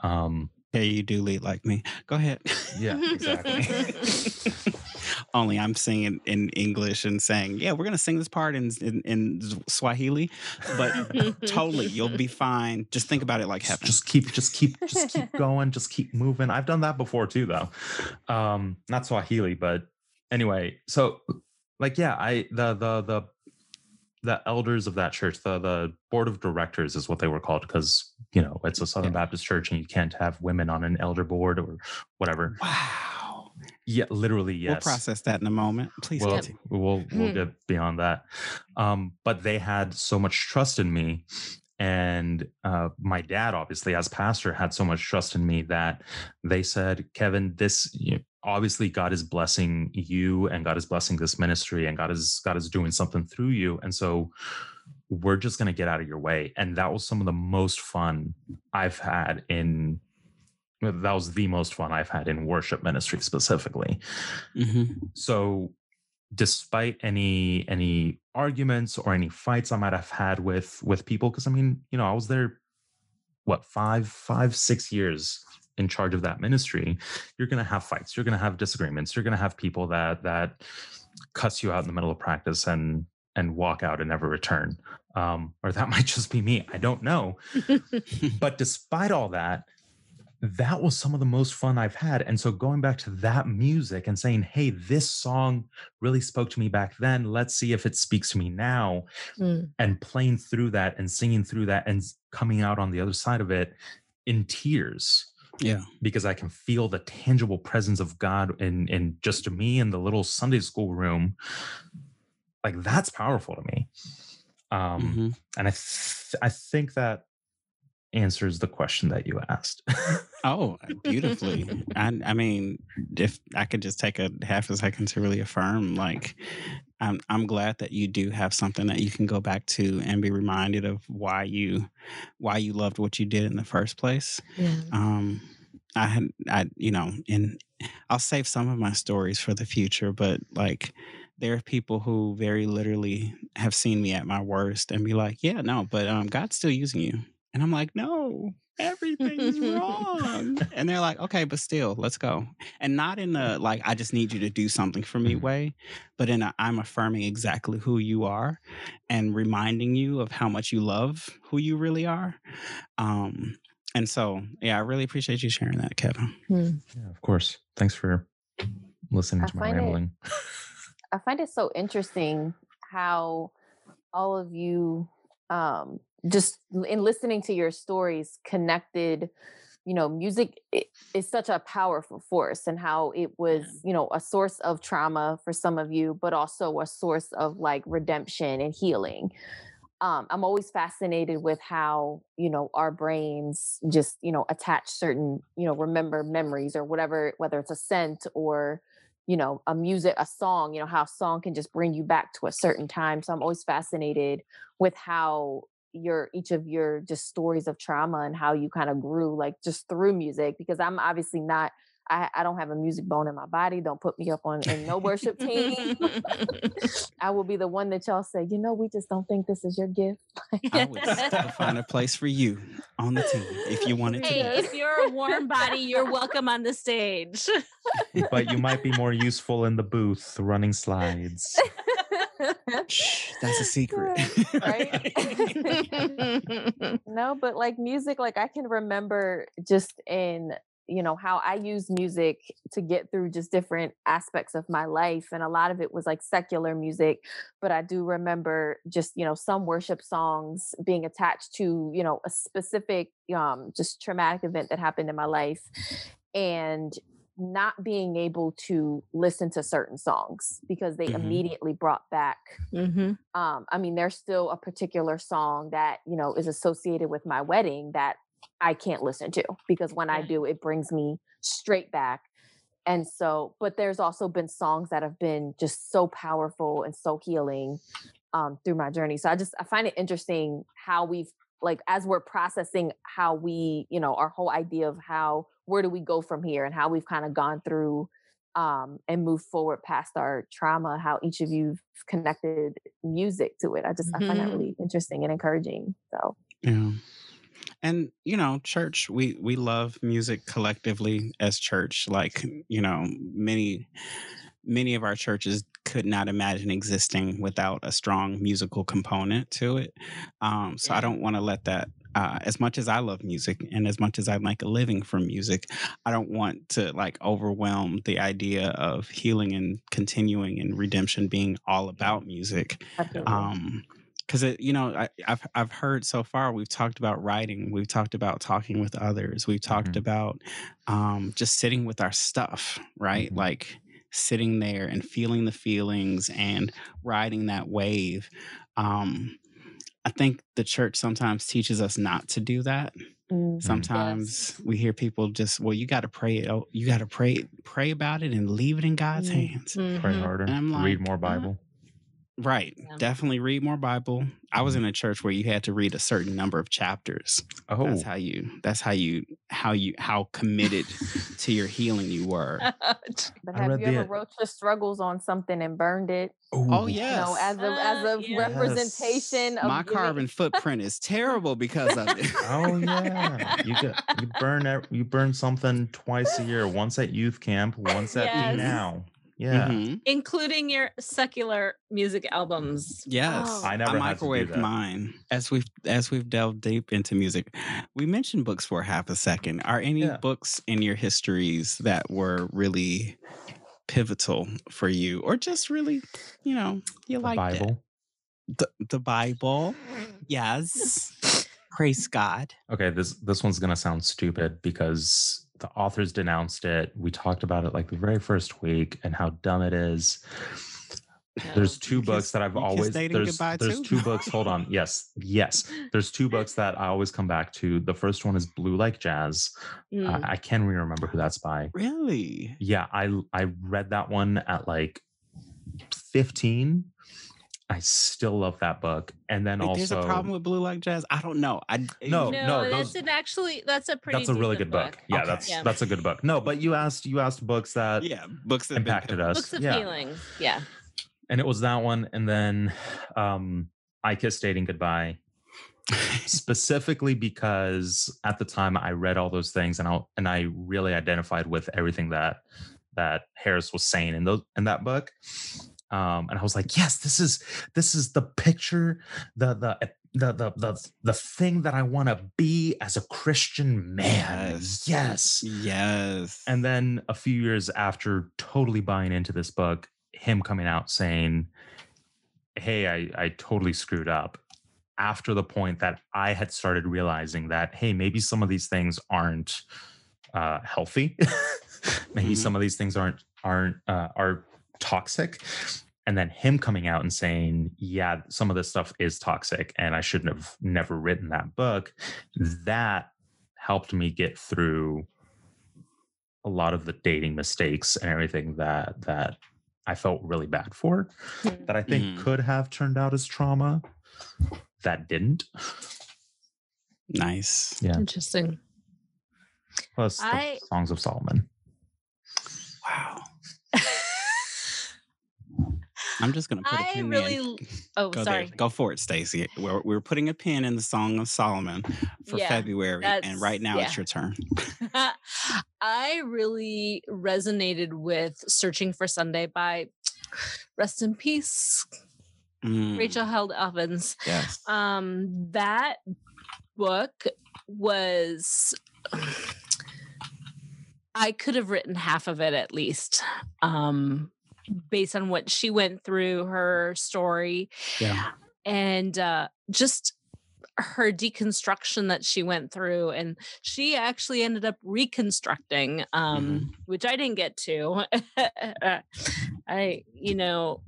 E: Um,
A: yeah, you do lead like me. Go ahead.
E: Yeah, exactly.
A: Only I'm singing in English and saying, "Yeah, we're gonna sing this part in in, in Swahili," but totally, you'll be fine. Just think about it like heaven.
E: Just keep, just keep, just keep going. Just keep moving. I've done that before too, though. Um, not Swahili, but anyway. So, like, yeah, I the the the the elders of that church, the the board of directors is what they were called because you know it's a Southern yeah. Baptist church and you can't have women on an elder board or whatever.
A: Wow.
E: Yeah, literally, yes.
A: We'll process that in a moment. Please
E: we'll, we'll we'll hmm. get beyond that. Um, but they had so much trust in me and uh, my dad obviously as pastor had so much trust in me that they said kevin this you know, obviously god is blessing you and god is blessing this ministry and god is god is doing something through you and so we're just going to get out of your way and that was some of the most fun i've had in that was the most fun i've had in worship ministry specifically. Mm-hmm. so despite any any arguments or any fights i might have had with with people because i mean you know i was there what five five six years in charge of that ministry. You're going to have fights. You're going to have disagreements. You're going to have people that that cuss you out in the middle of practice and and walk out and never return. Um, or that might just be me. I don't know. But despite all that that was some of the most fun I've had. And so going back to that music and saying, hey, this song really spoke to me back then. Let's see if it speaks to me now. Mm. And playing through that and singing through that and coming out on the other side of it in tears.
A: Yeah.
E: Because I can feel the tangible presence of God in in just me in the little Sunday school room. Like that's powerful to me. Um mm-hmm. and I th- I think that answers the question that you asked.
A: oh, beautifully. I, I mean, if I could just take a half a second to really affirm, like, I'm I'm glad that you do have something that you can go back to and be reminded of why you why you loved what you did in the first place. Yeah. Um, I had I you know, and I'll save some of my stories for the future, but like there are people who very literally have seen me at my worst and be like, "Yeah, no, but um, God's still using you." And I'm like, no, everything's wrong. and they're like, okay, but still, let's go. And not in a like, I just need you to do something for me mm-hmm. way, but in a I'm affirming exactly who you are and reminding you of how much you love who you really are. Um, and so, yeah, I really appreciate you sharing that, Kevin.
E: Hmm. Yeah, of course. Thanks for listening I to my rambling.
B: It, I find it so interesting how all of you um just in listening to your stories connected you know music is such a powerful force and how it was you know a source of trauma for some of you but also a source of like redemption and healing. Um, i'm always fascinated with how you know our brains just you know attach certain you know remember memories or whatever whether it's a scent or you know a music a song you know how a song can just bring you back to a certain time. So i'm always fascinated with how your each of your just stories of trauma and how you kind of grew like just through music because i'm obviously not I, I don't have a music bone in my body. Don't put me up on in no worship team. I will be the one that y'all say, you know, we just don't think this is your gift.
A: I would still find a place for you on the team if you wanted
C: hey,
A: to.
C: if you're a warm body, you're welcome on the stage.
E: but you might be more useful in the booth running slides.
A: Shh, that's a secret.
B: right? no, but like music, like I can remember just in you know how i use music to get through just different aspects of my life and a lot of it was like secular music but i do remember just you know some worship songs being attached to you know a specific um just traumatic event that happened in my life and not being able to listen to certain songs because they
A: Mhm.
B: immediately brought back
C: mm-hmm.
B: um i mean there's still a particular song that you know is associated with my wedding that i can't listen to because when i do it brings me straight back and so but there's also been songs that have been just so powerful and so healing um through my journey so i just i find it interesting how we've like as we're processing how we you know our whole idea of how where do we go from here and how we've kind of gone through um, and moved forward past our trauma how each of you've connected music to it i just i find that
C: Mhm.
B: really interesting and encouraging so
A: Yeah. And you know, church, we we love music collectively as church. Like, you know, many many of our churches could not imagine existing without a strong musical component to it. Um, so I don't want to let that uh, as much as I love music and as much as I make a living from music, I don't want to like overwhelm the idea of healing and continuing and redemption being all about music
B: absolutely.
A: um because it you know I, i've i've heard so far we've talked about writing we've talked about talking with others we've talked
E: Mhm.
A: about um just sitting with our stuff right
E: Mhm.
A: like sitting there and feeling the feelings and riding that wave um i think the church sometimes teaches us not to do that
B: Mm.
A: sometimes we hear people just well you got to pray it oh, you got to pray pray about it and leave it in god's
B: Mm.
A: hands
E: Pray
C: Mhm.
E: harder.
A: And I'm like,
E: read more
A: uh,
E: Bible.
A: Right.
C: Yeah.
A: Definitely read more Bible. I was
E: Mhm.
A: in a church where you had to read a certain number of chapters.
E: Oh,
A: That's how you that's how you how you how committed to your healing you were.
B: but
E: I
B: have
E: read
B: you
E: the-
B: ever wrote your struggles on something and burned it
A: Oh
E: Ooh.
A: yes.
B: you know as a as
C: Uh,
B: a
C: yes.
B: representation of
A: My carbon footprint is terrible because of it.
E: Oh yeah, you get you burn you burn something twice a year. Once at youth camp, once at
C: Yes.
E: Now. Yeah,
A: Mhm.
C: Including your secular music albums.
A: Yes.
B: Oh.
E: I never had to do
A: microwaved mine. As we've as we've delved deep into music, we mentioned books for half a second. Are any
E: Yeah.
A: books in your histories that were really pivotal for you, or just really, you know, you like
E: Bible.
A: the Bible. the Bible? Yes. Praise God.
E: Okay, this this one's gonna sound stupid because the authors denounced it. We talked about it like the very first week and how dumb it is. There's two
A: You
E: books
A: kiss-
E: that I've always there's there's
A: too?
E: two books. Hold on. Yes. Yes. There's two books that I always come back to. The first one is Blue Like Jazz.
C: Mm.
E: I, I can't even remember who that's by.
A: Really?
E: Yeah, I I read that one at like 15. I still love that book. And then
A: Wait,
E: also
A: there's a problem with Blue Like Jazz. I don't know. I
E: No,
C: no,
E: no,
C: that's
E: those-
C: an actually that's a pretty
E: that's a really good book. Yeah,
A: Okay.
E: that's
C: Yeah.
E: that's a good book. No, but you asked you asked books that
A: Yeah, books that
E: impacted us.
C: Books of
E: yeah.
C: healing. Yeah.
E: And it was that one and then um I Kissed Dating Goodbye specifically because at the time I read all those things and I and I really identified with everything that that Harris was saying in those in that book. Um, and I was like, yes, this is this is the picture, the the the the the, the thing that I want to be as a Christian man.
A: Yes.
E: Yes.
A: Yes.
E: And then a few years after totally buying into this book, him coming out saying, Hey, I, I totally screwed up. after the point that I had started realizing that, hey, maybe some of these things aren't uh, healthy. maybe
A: Mhm.
E: some of these things aren't aren't uh, are toxic. And then him coming out and saying, yeah, some of this stuff is toxic and I shouldn't have never written that book. That helped me get through a lot of the dating mistakes and everything that that I felt really bad for
C: Hmm.
E: that I think
A: Mhm.
E: could have turned out as trauma that didn't.
A: Nice.
E: Yeah.
C: Interesting.
E: Plus the
C: I-
E: Songs of Solomon.
A: Wow. I'm just gonna put a
C: I
A: pin
C: really.
A: in.
C: Oh,
A: Go
C: sorry.
A: there. Go for it, Stacey. We're, we're putting a pin in the Song of Solomon for
C: Yeah,
A: February, and right now it's your turn.
C: I really resonated with Searching for Sunday by Rest in Peace,
A: Mm,
C: Rachel Held Evans.
A: Yes.
C: Um, that book was I could have written half of it at least. Um, based on what she went through, her story,
A: Yeah.
C: and uh, just her deconstruction that she went through and she actually ended up reconstructing um which i didn't get to i you know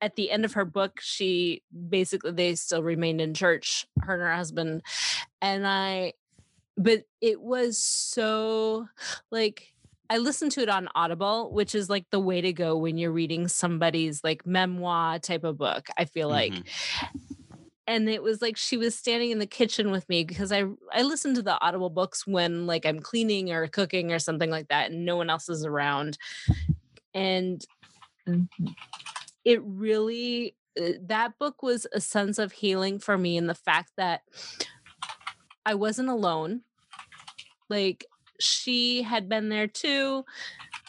C: at the end of her book she basically they still remained in church her and her husband and i but it was so like I listened to it on Audible, which is like the way to go when you're reading somebody's like memoir type of book. I feel like
A: Mhm.
C: and it was like she was standing in the kitchen with me because I I listen to the audible books when like I'm cleaning or cooking or something like that and no one else is around and it really uh, that book was a sense of healing for me in the fact that I wasn't alone like she had been there too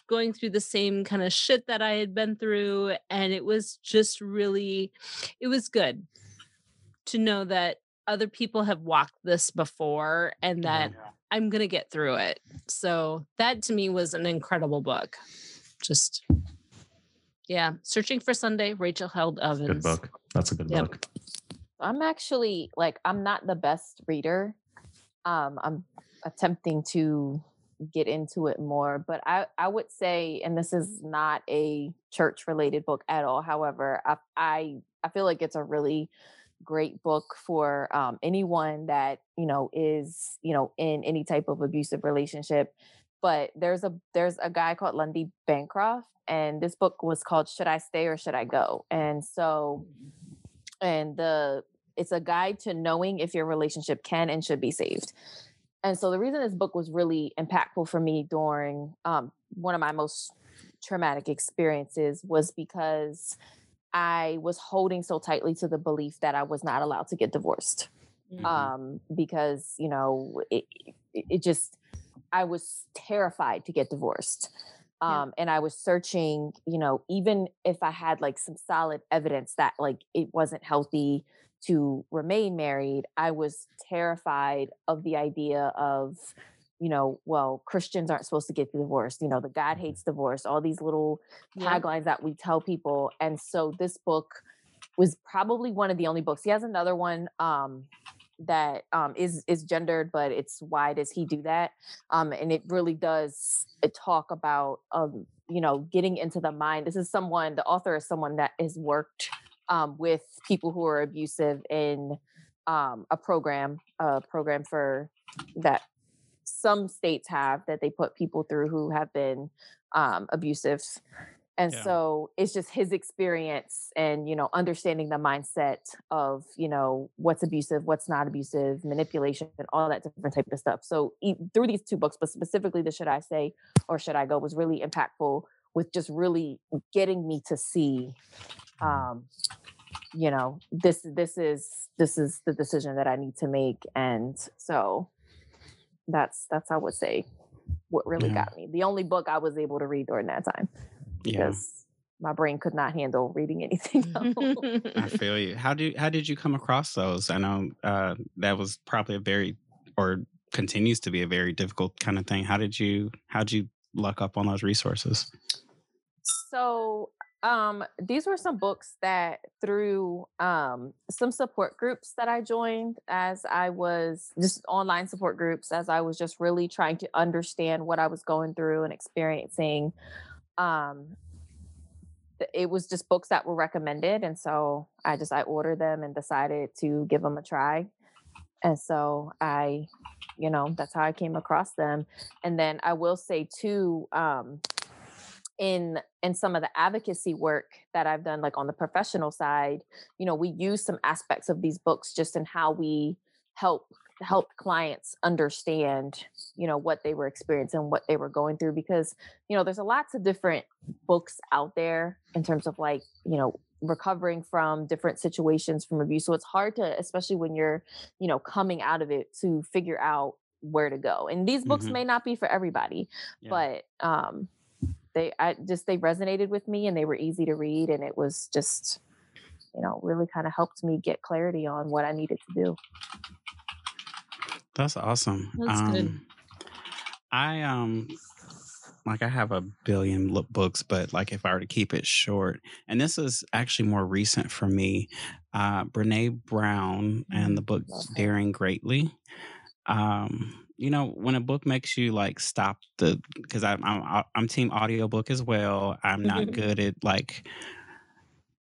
C: going through the same kind of shit that I had been through and it was just really it was good to know that other people have walked this before and that I'm going to get through it. So that to me was an incredible book. Just yeah, Searching for Sunday, Rachel Held Evans.
E: Good book. That's a good
C: Yep.
E: book.
B: I'm actually like I'm not the best reader. Um, I'm attempting to get into it more, but I I would say, and this is not a church related book at all. However, I I I feel like it's a really great book for um, anyone that you know is you know in any type of abusive relationship. But there's a there's a guy called Lundy Bancroft, and this book was called "Should I Stay or Should I Go?" And so, and the it's a guide to knowing if your relationship can and should be saved. And so the reason this book was really impactful for me during um, one of my most traumatic experiences was because I was holding so tightly to the belief that I was not allowed to get divorced.
C: Mhm.
B: Um, because, you know, it, it, just, I was terrified to get divorced.
C: Yeah.
B: Um, and I was searching, you know, even if I had like some solid evidence that like it wasn't healthy to remain married, I was terrified of the idea of, you know, well, Christians aren't supposed to get divorced. You know, the God hates divorce, all these little
C: Yep.
B: taglines that we tell people. And so this book was probably one of the only books. He has another one um, that um, is is gendered, but it's why does he do that? Um, and it really does uh, talk about um, you know getting into the mind. This is someone. The author is someone that has worked um, with people who are abusive in um, a program, a program for that some states have that they put people through who have been um, abusive. And
A: Yeah.
B: so it's just his experience and, you know, understanding the mindset of, you know, what's abusive, what's not abusive, manipulation, and all that different type of stuff. So e- through these two books, but specifically the Should I Say or Should I Go was really impactful with just really getting me to see um you know this this is this is the decision that i need to make and so that's that's i would say what really
A: Yeah.
B: got me the only book i was able to read during that time
A: Yeah.
B: because my brain could not handle reading anything else.
A: I feel you. How do how did you come across those? I know uh, that was probably a very or continues to be a very difficult kind of thing. How did you how did you luck up on those resources?
B: so um, these were some books that through um, some support groups that I joined as I was just online support groups as I was just really trying to understand what I was going through and experiencing. Um, it was just books that were recommended, and so I just I ordered them and decided to give them a try. And so I, you know, that's how I came across them. And then I will say too, um, in in some of the advocacy work that I've done, like on the professional side, you know, we use some aspects of these books just in how we help help clients understand, you know, what they were experiencing, what they were going through, because you know, there's a lots of different books out there in terms of like, you know, recovering from different situations from abuse. So it's hard to, especially when you're, you know, coming out of it, to figure out where to go. And these books mm-hmm. may not be for everybody, yeah. but um they I just they resonated with me and they were easy to read and it was just you know really kind of helped me get clarity on what I needed to do.
A: That's awesome. That's um, good. I um like I have a billion books, but like if I were to keep it short, and this is actually more recent for me, uh, Brene Brown and the mm-hmm. book Daring Greatly. Um, you know when a book makes you like stop the because I'm, I'm i'm team audiobook as well i'm not mm-hmm. good at like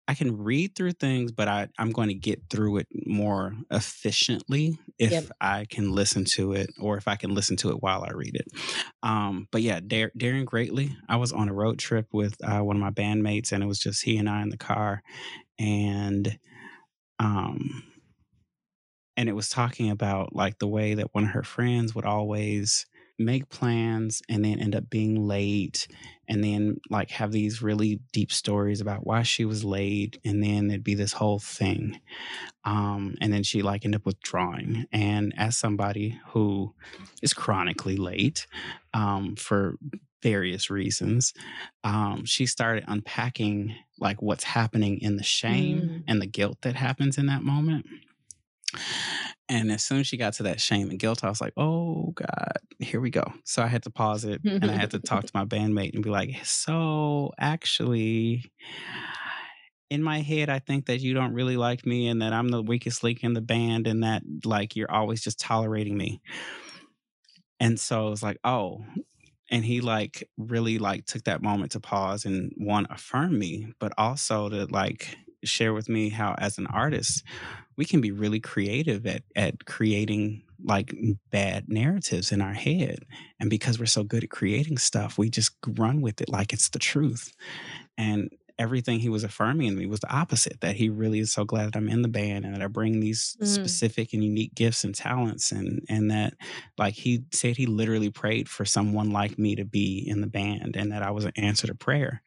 A: i can read through things but i i'm going to get through it more efficiently if yep. i can listen to it or if i can listen to it while i read it um but yeah Dar- daring greatly i was on a road trip with uh, one of my bandmates and it was just he and i in the car and um and it was talking about like the way that one of her friends would always make plans and then end up being late and then like have these really deep stories about why she was late and then it'd be this whole thing um, and then she like end up withdrawing and as somebody who is chronically late um, for various reasons um, she started unpacking like what's happening in the shame mm. and the guilt that happens in that moment and as soon as she got to that shame and guilt, I was like, oh God, here we go. So I had to pause it and I had to talk to my bandmate and be like, so actually, in my head, I think that you don't really like me and that I'm the weakest link in the band and that like you're always just tolerating me. And so I was like, oh, and he like really like took that moment to pause and one affirm me, but also to like share with me how as an artist we can be really creative at at creating like bad narratives in our head. And because we're so good at creating stuff we just run with it like it's the truth. And everything he was affirming in me was the opposite that he really is so glad that I'm in the band and that I bring these mm. specific and unique gifts and talents and and that like he said he literally prayed for someone like me to be in the band and that I was an answer to prayer.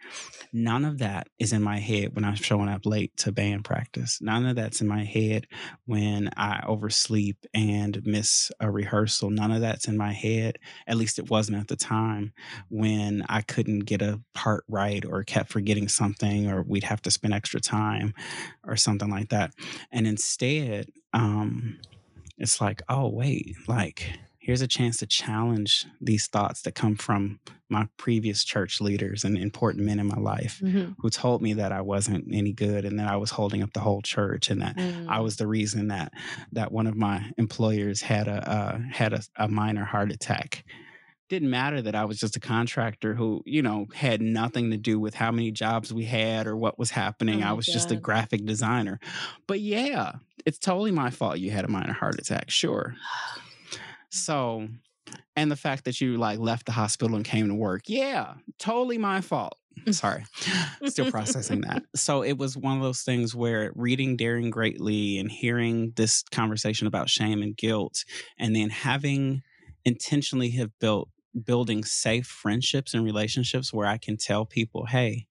A: None of that is in my head when I'm showing up late to band practice. None of that's in my head when I oversleep and miss a rehearsal. None of that's in my head. At least it wasn't at the time when I couldn't get a part right or kept forgetting something something or we'd have to spend extra time or something like that. And instead, um, it's like, oh, wait, like, here's a chance to challenge these thoughts that come from my previous church leaders and important men in my life mm-hmm. who told me that I wasn't any good and that I was holding up the whole church and that mm. I was the reason that that one of my employers had a uh, had a, a minor heart attack didn't matter that I was just a contractor who, you know, had nothing to do with how many jobs we had or what was happening. Oh I was God. just a graphic designer. But yeah, it's totally my fault you had a minor heart attack. Sure. So, and the fact that you like left the hospital and came to work. Yeah, totally my fault. Sorry, still processing that. So it was one of those things where reading Daring Greatly and hearing this conversation about shame and guilt, and then having intentionally have built building safe friendships and relationships where I can tell people, hey,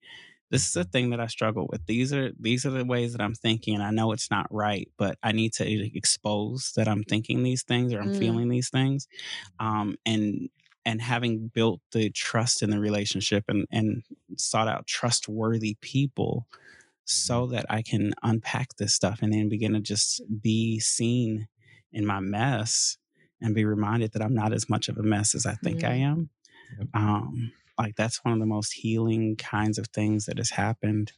A: this is a thing that I struggle with. These are these are the ways that I'm thinking, and I know it's not right, but I need to expose that I'm thinking these things or I'm mm. feeling these things, um, and and having built the trust in the relationship and and sought out trustworthy people so mm-hmm. that I can unpack this stuff and then begin to just be seen in my mess and be reminded that I'm not as much of a mess as I think mm-hmm. I am. Um, like that's one of the most healing kinds of things that has happened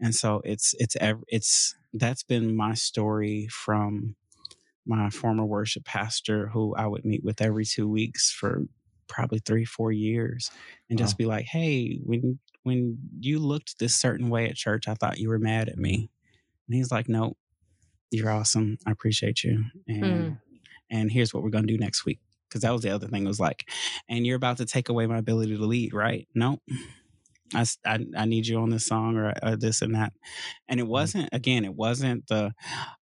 A: and so it's it's it's that's been my story from my former worship pastor who i would meet with every two weeks for probably three four years and just be like hey when when you looked this certain way at church i thought you were mad at me and he's like nope you're awesome i appreciate you and mm. And here's what we're going to do next week because that was the other thing. It was like, and you're about to take away my ability to lead, right? No, I, I, I need you on this song or, or, this and that. And it mm-hmm. wasn't, again, it wasn't the,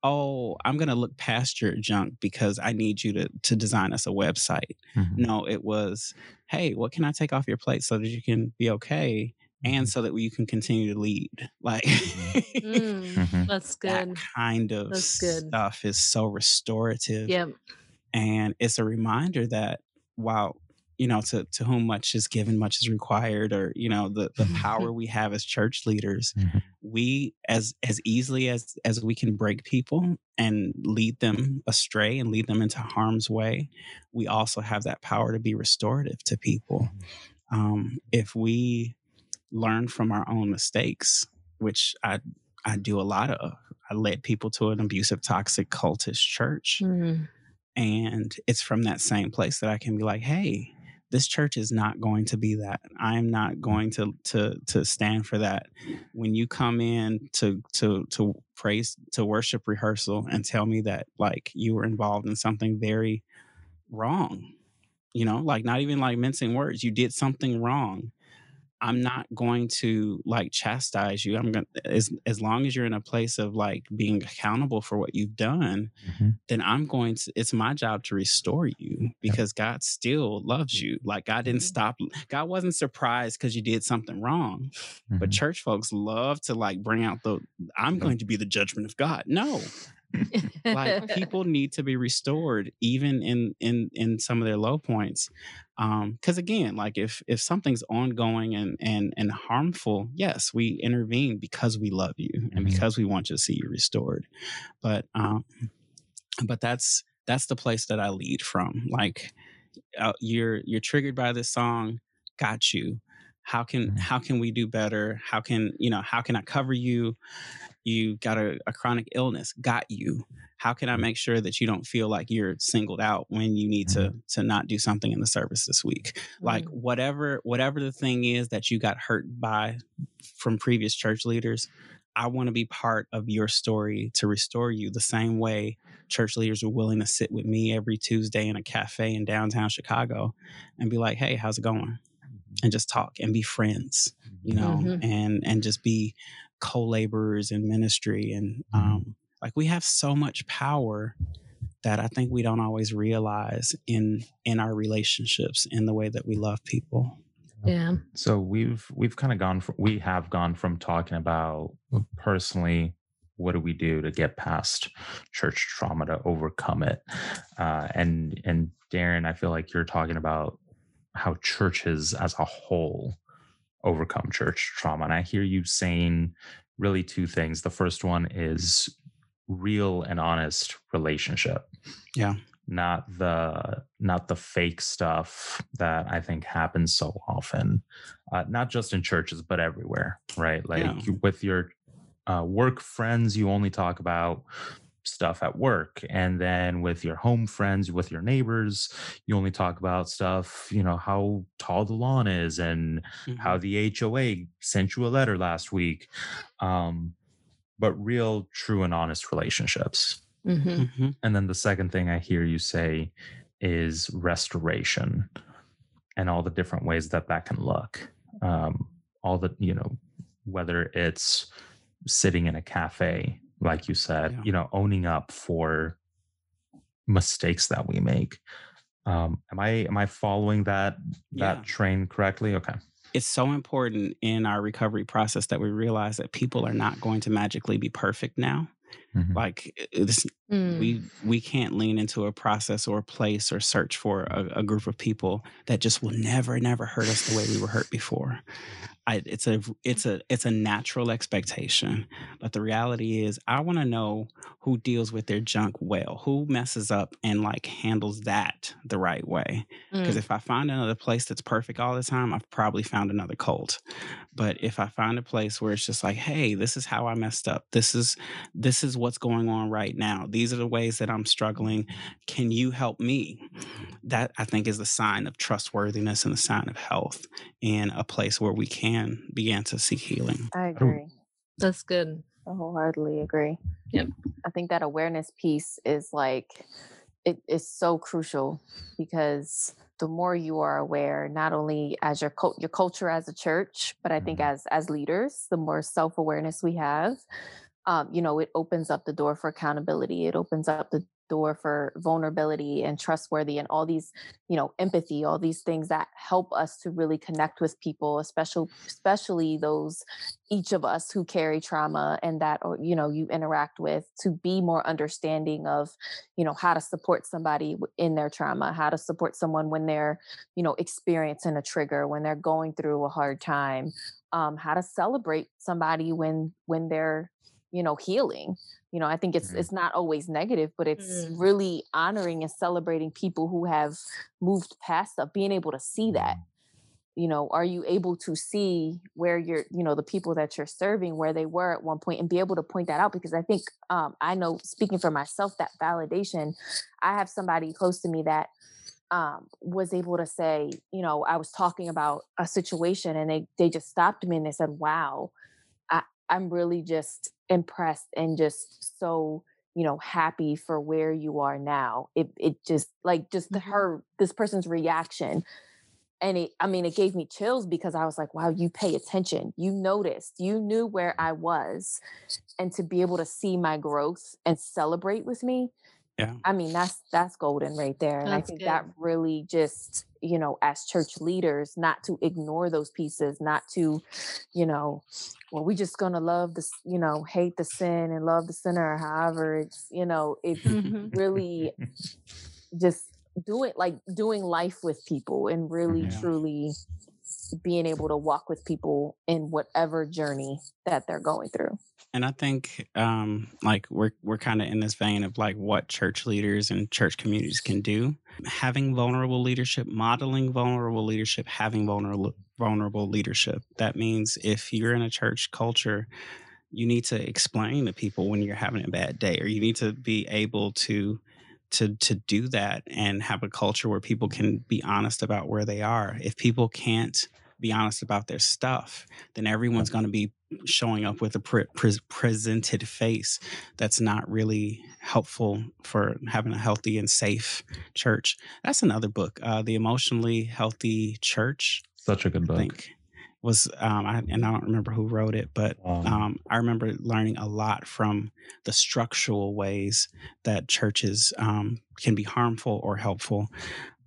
A: oh, I'm going to look past your junk because I need you to, to design us a website. Mm-hmm. No, it was, hey, what can I take off your plate so that you can be okay? And mm-hmm. so that you can continue to lead, like
C: mm, mm-hmm. that's good.
A: That kind of that's good. stuff is so restorative.
C: Yep
A: and it's a reminder that while you know to, to whom much is given much is required or you know the, the power we have as church leaders mm-hmm. we as as easily as as we can break people and lead them astray and lead them into harm's way we also have that power to be restorative to people mm-hmm. um, if we learn from our own mistakes which i i do a lot of i led people to an abusive toxic cultist church mm-hmm and it's from that same place that I can be like, hey, this church is not going to be that. I am not going to to to stand for that. When you come in to to to praise to worship rehearsal and tell me that like you were involved in something very wrong, you know, like not even like mincing words, you did something wring I'm not going to like chastise you. I'm going as as long as you're in a place of like being accountable for what you've done, mm-hmm. then I'm going to it's my job to restore you because yep. God still loves you. Like God didn't mm-hmm. stop God wasn't surprised cuz you did something wrong. Mm-hmm. But church folks love to like bring out the I'm going to be the judgment of God. No like people need to be restored even in in in some of their low points um because again like if if something's ongoing and and and harmful yes we intervene because we love you and mm-hmm. because we want to see you restored but um but that's that's the place that i lead from like uh, you're you're triggered by this song got you how can mm-hmm. how can we do better how can you know how can i cover you you got a, a, chronic illness got you how can i mm-hmm. make sure that you don't feel like you're singled out when you need mm-hmm. to to not do something in the service this week like whatever whatever the thing is that you got hurt by from previous church leaders i want to be part of your story to restore you the same way church leaders are willing to sit with me every tuesday in a cafe in downtown chicago and be like hey how's it going. And just talk and be friends you know mm-hmm. and and just be co-laborers in ministry and mm-hmm. um, like we have so much power that I think we don't always realize in in our relationships in the way that we love people.
C: Yeah.
E: So we've we've kind of gone from we have gone from talking about personally what do we do to get past church trauma to overcome it uh, and and darren i feel like you're talking about how churches as a whole overcome church trauma. And I hear you saying really two things. The first one is real and honest relationship.
A: Yeah.
E: Not the not the fake stuff that I think happens so often, uh, not just in churches but everywhere, right? Like yeah. with your uh, work friends, you only talk about stuff at work and then with your home friends with your neighbors you only talk about stuff you know how tall the lawn is and mm-hmm. how the hoa sent you a letter last week um, but real true and honest relationships mm-hmm. Mm-hmm. and then the second thing i hear you say is restoration and all the different ways that that can look um, all the you know whether it's sitting in a cafe like you said, yeah. you know, owning up for mistakes that we make. Um, am I am I following that that yeah. train correctly? Okay.
A: It's so important in our recovery process that we realize that people are not going to magically be perfect now. Mm-hmm. Like this, mm. we we can't lean into a process or a place or search for a, a, group of people that just will never, never hurt us the way we were hurt before. I, it's a it's a it's a natural expectation, but the reality is, I want to know who deals with their junk well, who messes up and like handles that the right way. Because mm. if I find another place that's perfect all the time, I've probably found another cult. But if I find a place where it's just like, hey, this is how I messed up. This is this is what's going on right now. These are the ways that I'm struggling. Can you help me? That I think is the sign of trustworthiness and the sign of health and a place where we can begin to seek healing.
B: I agree.
C: That's good.
B: I wholeheartedly agree.
C: Yep.
B: I think that awareness piece is like it is so crucial because the more you are aware, not only as your cult, your culture as a church, but I think mm-hmm. as as leaders, the more self awareness we have, um, you know, it opens up the door for accountability. It opens up the door for vulnerability and trustworthy and all these you know empathy all these things that help us to really connect with people especially especially those each of us who carry trauma and that or you know you interact with to be more understanding of you know how to support somebody in their trauma how to support someone when they're you know experiencing a trigger when they're going through a hard time um, how to celebrate somebody when when they're you know healing you know i think it's mm-hmm. it's not always negative but it's mm. really honoring and celebrating people who have moved past stuff being able to see that mm-hmm. you know are you able to see where you're you know the people that you're serving where they were at one point and be able to point that out because i think um, i know speaking for myself that validation i have somebody close to me that um, was able to say you know i was talking about a situation and they they just stopped me and they said wow i'm really just impressed and just so you know happy for where you are now. It it just like just mm-hmm. her this person's reaction and it i mean it gave me chills because i was like wow you pay attention. You noticed. You knew where i was. And to be able to see my growth and celebrate with me
A: yeah.
B: I mean, that's that's golden right there. And
C: that's
B: I think
C: good.
B: that really just, you know, as church leaders, not to ignore those pieces, not to, you know, well, we just gonna love this, you know, hate the sin and love the sinner, however it's, you know, it's mm-hmm. really just doing like doing life with people and really yeah. truly being able to walk with people in whatever journey that they're going through.
A: And I think um like we're we're kind of in this vein of like what church leaders and church communities can do. Having vulnerable leadership, modeling vulnerable leadership, having vulnerable vulnerable leadership. That means if you're in a church culture, you need to explain to people when you're having a bad day or you need to be able to to to do that and have a culture where people can be honest about where they are. If people can't be honest about their stuff, then everyone's going to be showing up with a pre- pre- presented face that's not really helpful for having a healthy and safe church. That's another book, uh, The Emotionally Healthy Church.
E: Such a good book. I think
A: was um, I, and I don't remember who wrote it, but um, I remember learning a lot from the structural ways that churches um, can be harmful or helpful.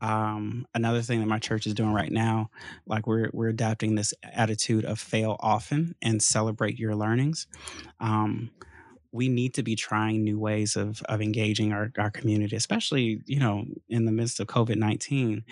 A: Um, another thing that my church is doing right now, like we're we're adapting this attitude of fail often and celebrate your learnings. Um, we need to be trying new ways of of engaging our, our community, especially you know in the midst of COVID nineteen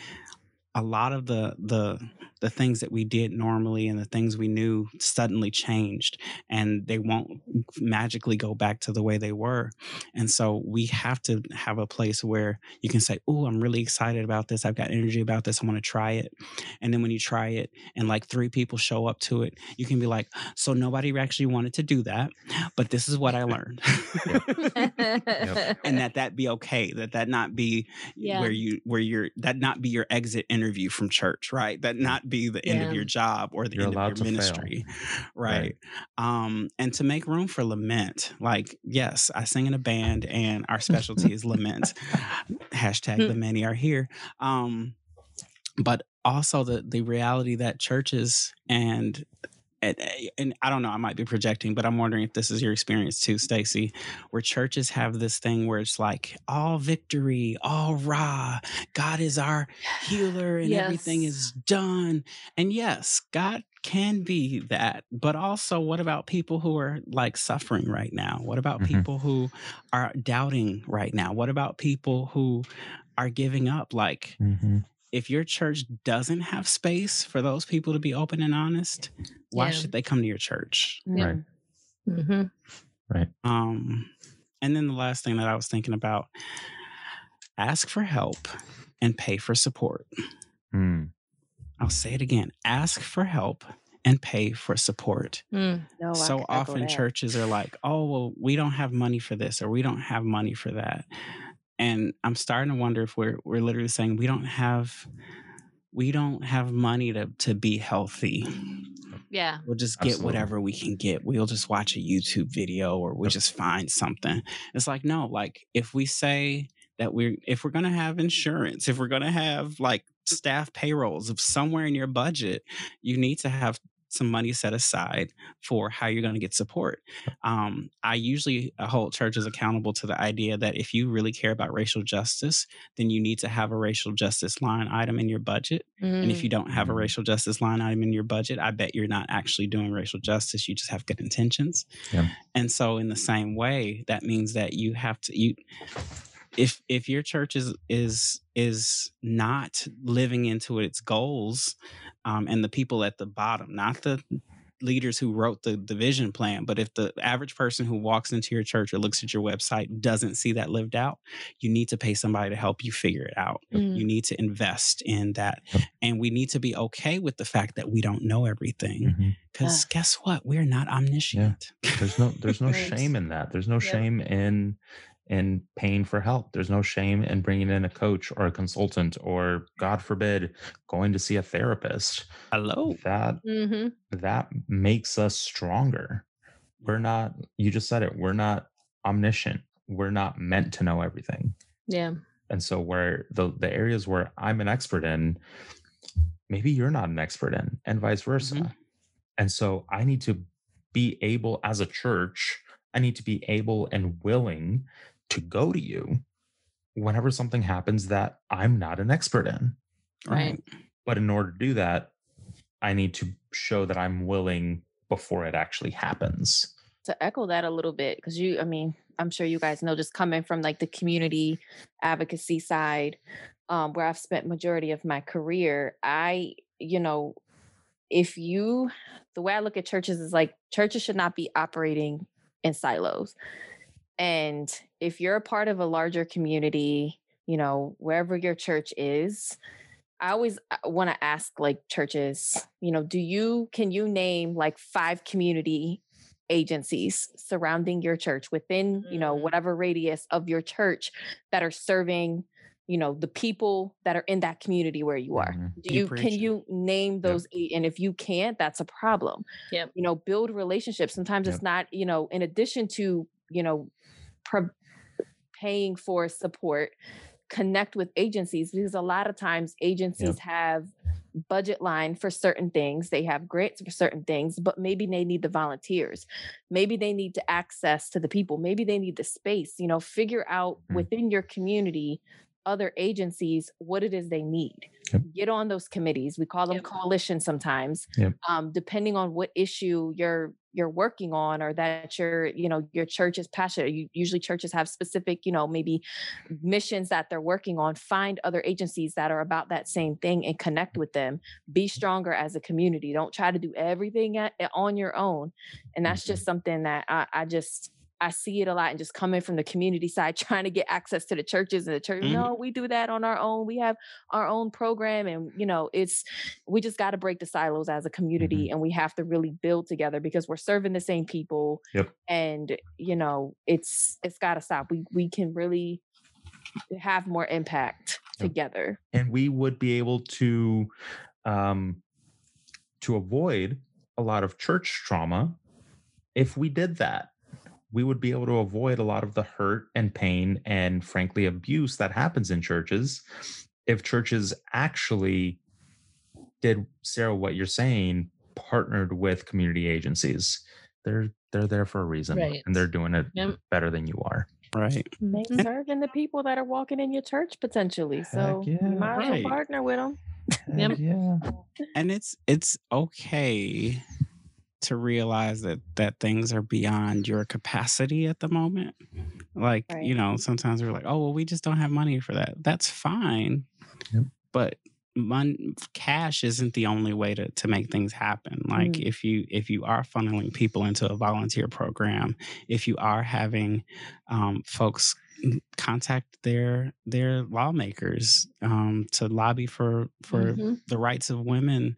A: a lot of the the the things that we did normally and the things we knew suddenly changed and they won't magically go back to the way they were. And so we have to have a place where you can say oh i'm really excited about this. I've got energy about this. I want to try it. And then when you try it and like three people show up to it you can be like so nobody actually wanted to do that but this is what i learned. Yep. and that that be okay that that not be yeah. where you where you're that not be your exit interview from church right? That not be the end yeah. of your job or the You're end of your ministry right? right? Um and to make room for lament like yes i sing in a band and our specialty is lament. Hashtag the many are here. Um but also the the reality that churches and and, and I don't know, I might be projecting, but I'm wondering if this is your experience too, Stacy, where churches have this thing where it's like all victory, all rah, God is our healer and yes. everything is done. And yes, God can be that, but also what about people who are like suffering right now? What about mm-hmm. people who are doubting right now? What about people who are giving up? Like, mm-hmm if your church doesn't have space for those people to be open and honest, why yeah. should they come to your church?
E: Yeah. Right. Mm-hmm. Right.
A: Um, and then the last thing that I was thinking about ask for help and pay for support. Mm. I'll say it again ask for help and pay for support. Mm. No, so often churches are like, oh, well, we don't have money for this or we don't have money for that and i'm starting to wonder if we're we're literally saying we don't have we don't have money to to be healthy.
C: Yeah.
A: We'll just get Absolutely. whatever we can get. We'll just watch a youtube video or we'll just find something. It's like no like if we say that we're if we're going to have insurance if we're going to have like staff payrolls if somewhere in your budget you need to have some money set aside for how you're going to get support. Um, I usually uh, hold churches accountable to the idea that if you really care about racial justice, then you need to have a racial justice line item in your budget. Mm. And if you mm. don't have a mm-hmm. racial justice line item in your budget, I bet you're not actually doing racial justice. You just have good intentions. Yeah. And so, in the same way, that means that you have to you if if your church is is is not living into its goals um, and the people at the bottom not the leaders who wrote the division plan but if the average person who walks into your church or looks at your website doesn't see that lived out you need to pay somebody to help you figure it out mm. you need to invest in that and we need to be okay with the fact that we don't know everything because mm-hmm. guess what we're not omniscient
E: yeah. there's no there's no shame in that there's no yep. shame in in paying for help. There's no shame in bringing in a coach or a consultant or, God forbid, going to see a therapist.
A: Hello.
E: That mm-hmm. that makes us stronger. We're not. You just said it. We're not omniscient. We're not meant to know everything.
C: Yeah.
E: And so, where the the areas where I'm an expert in, maybe you're not an expert in, and vice versa. Mm-hmm. And so, I need to be able, as a church, I need to be able and willing to go to you whenever something happens that I'm not an expert in.
C: Right.
E: But in order to do that, I need to show that I'm willing before it actually happens.
B: To echo that a little bit, because you, I mean, I'm sure you guys know, just coming from like the community advocacy side, um, where I've spent majority of my career, I, you know, if you, the way I look at churches is like churches should not be operating in silos. And if you're a part of a larger community, you know, wherever your church is, I always uh, want to ask like churches, you know, do you can you name like five community agencies surrounding your church within, you know, mm. whatever radius of your church that are serving you know the people that are in that community where you are mm-hmm. do you, can you name those yep. eight and if you can't that's a problem
C: yeah
B: you know build relationships sometimes yep. it's not you know in addition to you know pro- paying for support connect with agencies because a lot of times agencies yep. have budget line for certain things they have grants for certain things but maybe they need the volunteers maybe they need to access to the people maybe they need the space you know figure out mm. within your community other agencies what it is they need. Yep. Get on those committees. We call them yep. coalitions sometimes. Yep. Um, depending on what issue you're you're working on or that your you know your church is passionate. You, usually churches have specific you know maybe missions that they're working on. Find other agencies that are about that same thing and connect with them. Be stronger as a community. Don't try to do everything at, on your own. And that's just mm-hmm. something that I, I just I see it a lot and just coming from the community side, trying to get access to the churches and the church. Mm-hmm. No, we do that on our own. We have our own program. And, you know, it's, we just got to break the silos as a community mm-hmm. and we have to really build together because we're serving the same people.
E: Yep.
B: And, you know, it's, it's got to stop. We, we can really have more impact yep. together.
E: And we would be able to, um, to avoid a lot of church trauma if we did that we would be able to avoid a lot of the hurt and pain and frankly abuse that happens in churches if churches actually did sarah what you're saying partnered with community agencies. They're they're there for a reason,
C: Right.
E: and they're doing it
C: Yep.
E: better than you are.
A: Right.
B: They
C: Mhm.
B: serving the people that are walking in your church potentially. So
E: yeah.
B: you might as well
A: Right.
B: partner with them.
C: Yep.
E: Yeah.
A: and it's it's okay to realize that that things are beyond your capacity at the moment like
B: Right.
A: you know sometimes we're like oh well we just don't have money for that that's fine
E: Yep.
A: but mon- cash isn't the only way to, to make things happen like
B: Mm.
A: if you if you are funneling people into a volunteer program if you are having um, folks contact their their lawmakers um, to lobby for for
C: Mhm.
A: the rights of women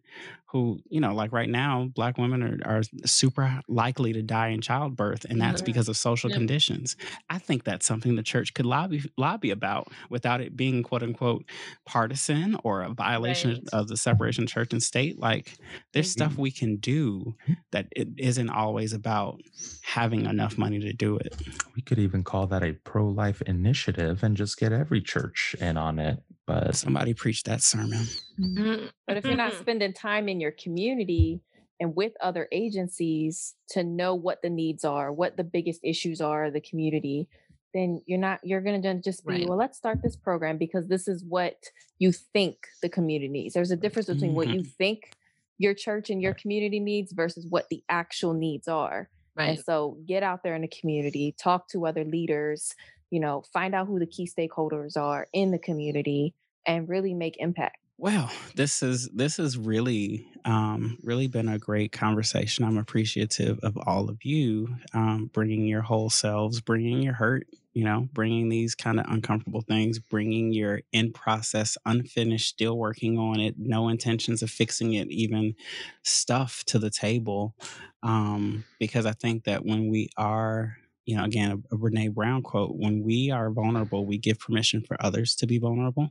A: who you know like right now black women are, are super likely to die in childbirth and that's
C: Mhm.
A: because of social
C: Yep.
A: conditions i think that's something the church could lobby lobby about without it being quote unquote partisan or a violation
C: Right.
A: of the separation of church and state like there's stuff we can do that it isn't always about having enough money to do it
E: We could even call that a pro life initiative and just get every church in on it. But
A: somebody preached that sermon
C: Mhm.
B: But if you're not mm-hmm. spending time in your community and with other agencies to know what the needs are, what the biggest issues are of the community, then you're not you're going to just be
C: Right.
B: well let's start this program because this is what you think the community needs. There's a difference between what you mm-hmm. think your church and your community needs versus what the actual needs are.
C: right.
B: And so get out there in the community, talk to other leaders, you know, find out who the key stakeholders are in the community and really make impact.
A: Well, this is this has really um, really been a great conversation. I'm appreciative of all of you um, bringing your whole selves, bringing your hurt, you know, bringing these kind of uncomfortable things, bringing your in process, unfinished, still working on it, no intentions of fixing it, even stuff to the table. Um, because I think that when we are you know, again, a, a Brene Brown quote: "When we are vulnerable, we give permission for others to be vulnerable."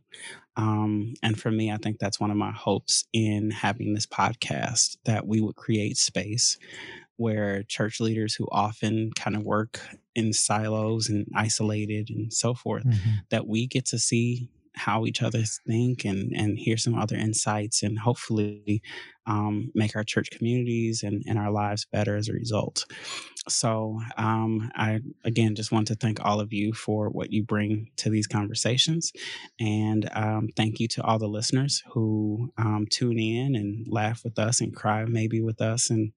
A: Um, and for me, I think that's one of my hopes in having this podcast that we would create space where church leaders who often kind of work in silos and isolated and so forth, that we get to see how each other think and and hear some other insights and hopefully um, make our church communities and, and our lives better as a result. So um, I again just want to thank all of you for what you bring to these conversations, and um, thank you to all the listeners who um, tune in and laugh with us and cry maybe with us and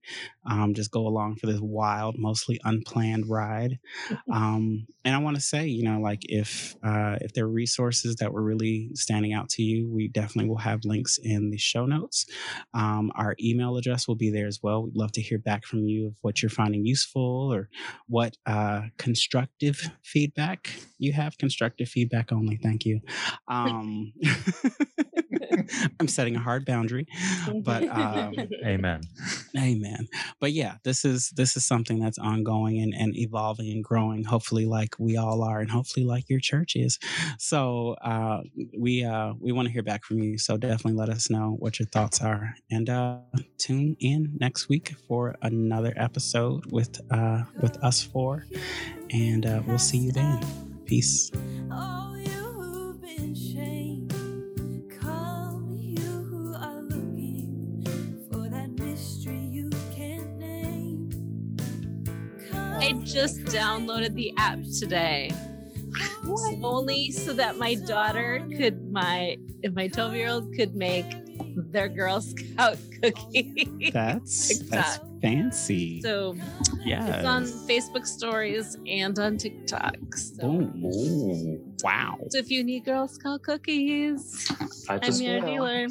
A: um, just go along for this wild, mostly unplanned ride. Um, and I want to say, you know, like if uh, if there are resources that were really standing out to you, we definitely will have links in the show notes. Um, our email address will be there as well. We'd love to hear back from you of what you're finding useful or what uh, constructive feedback you have. Constructive feedback only. Thank you. Um, I'm setting a hard boundary, but um,
E: Amen.
A: Amen. But yeah, this is this is something that's ongoing and, and evolving and growing, hopefully like we all are and hopefully like your church is. So uh we uh we want to hear back from you. So definitely let us know what your thoughts are. And uh tune in next week for another episode with uh with us four. And uh we'll see you then. Peace.
F: Oh, you who've been shamed, come, you who are looking for that mystery you can't name.
C: I just downloaded the app today. Only so that my daughter could my my 12 year old could make their Girl Scout cookie.
A: That's that's fancy.
C: so
A: yeah.
C: it's on Facebook stories and on TikTok. So,
A: Ooh. Wow.
C: so if you need Girl Scout cookies,
D: I
C: I'm your
B: will.
C: dealer.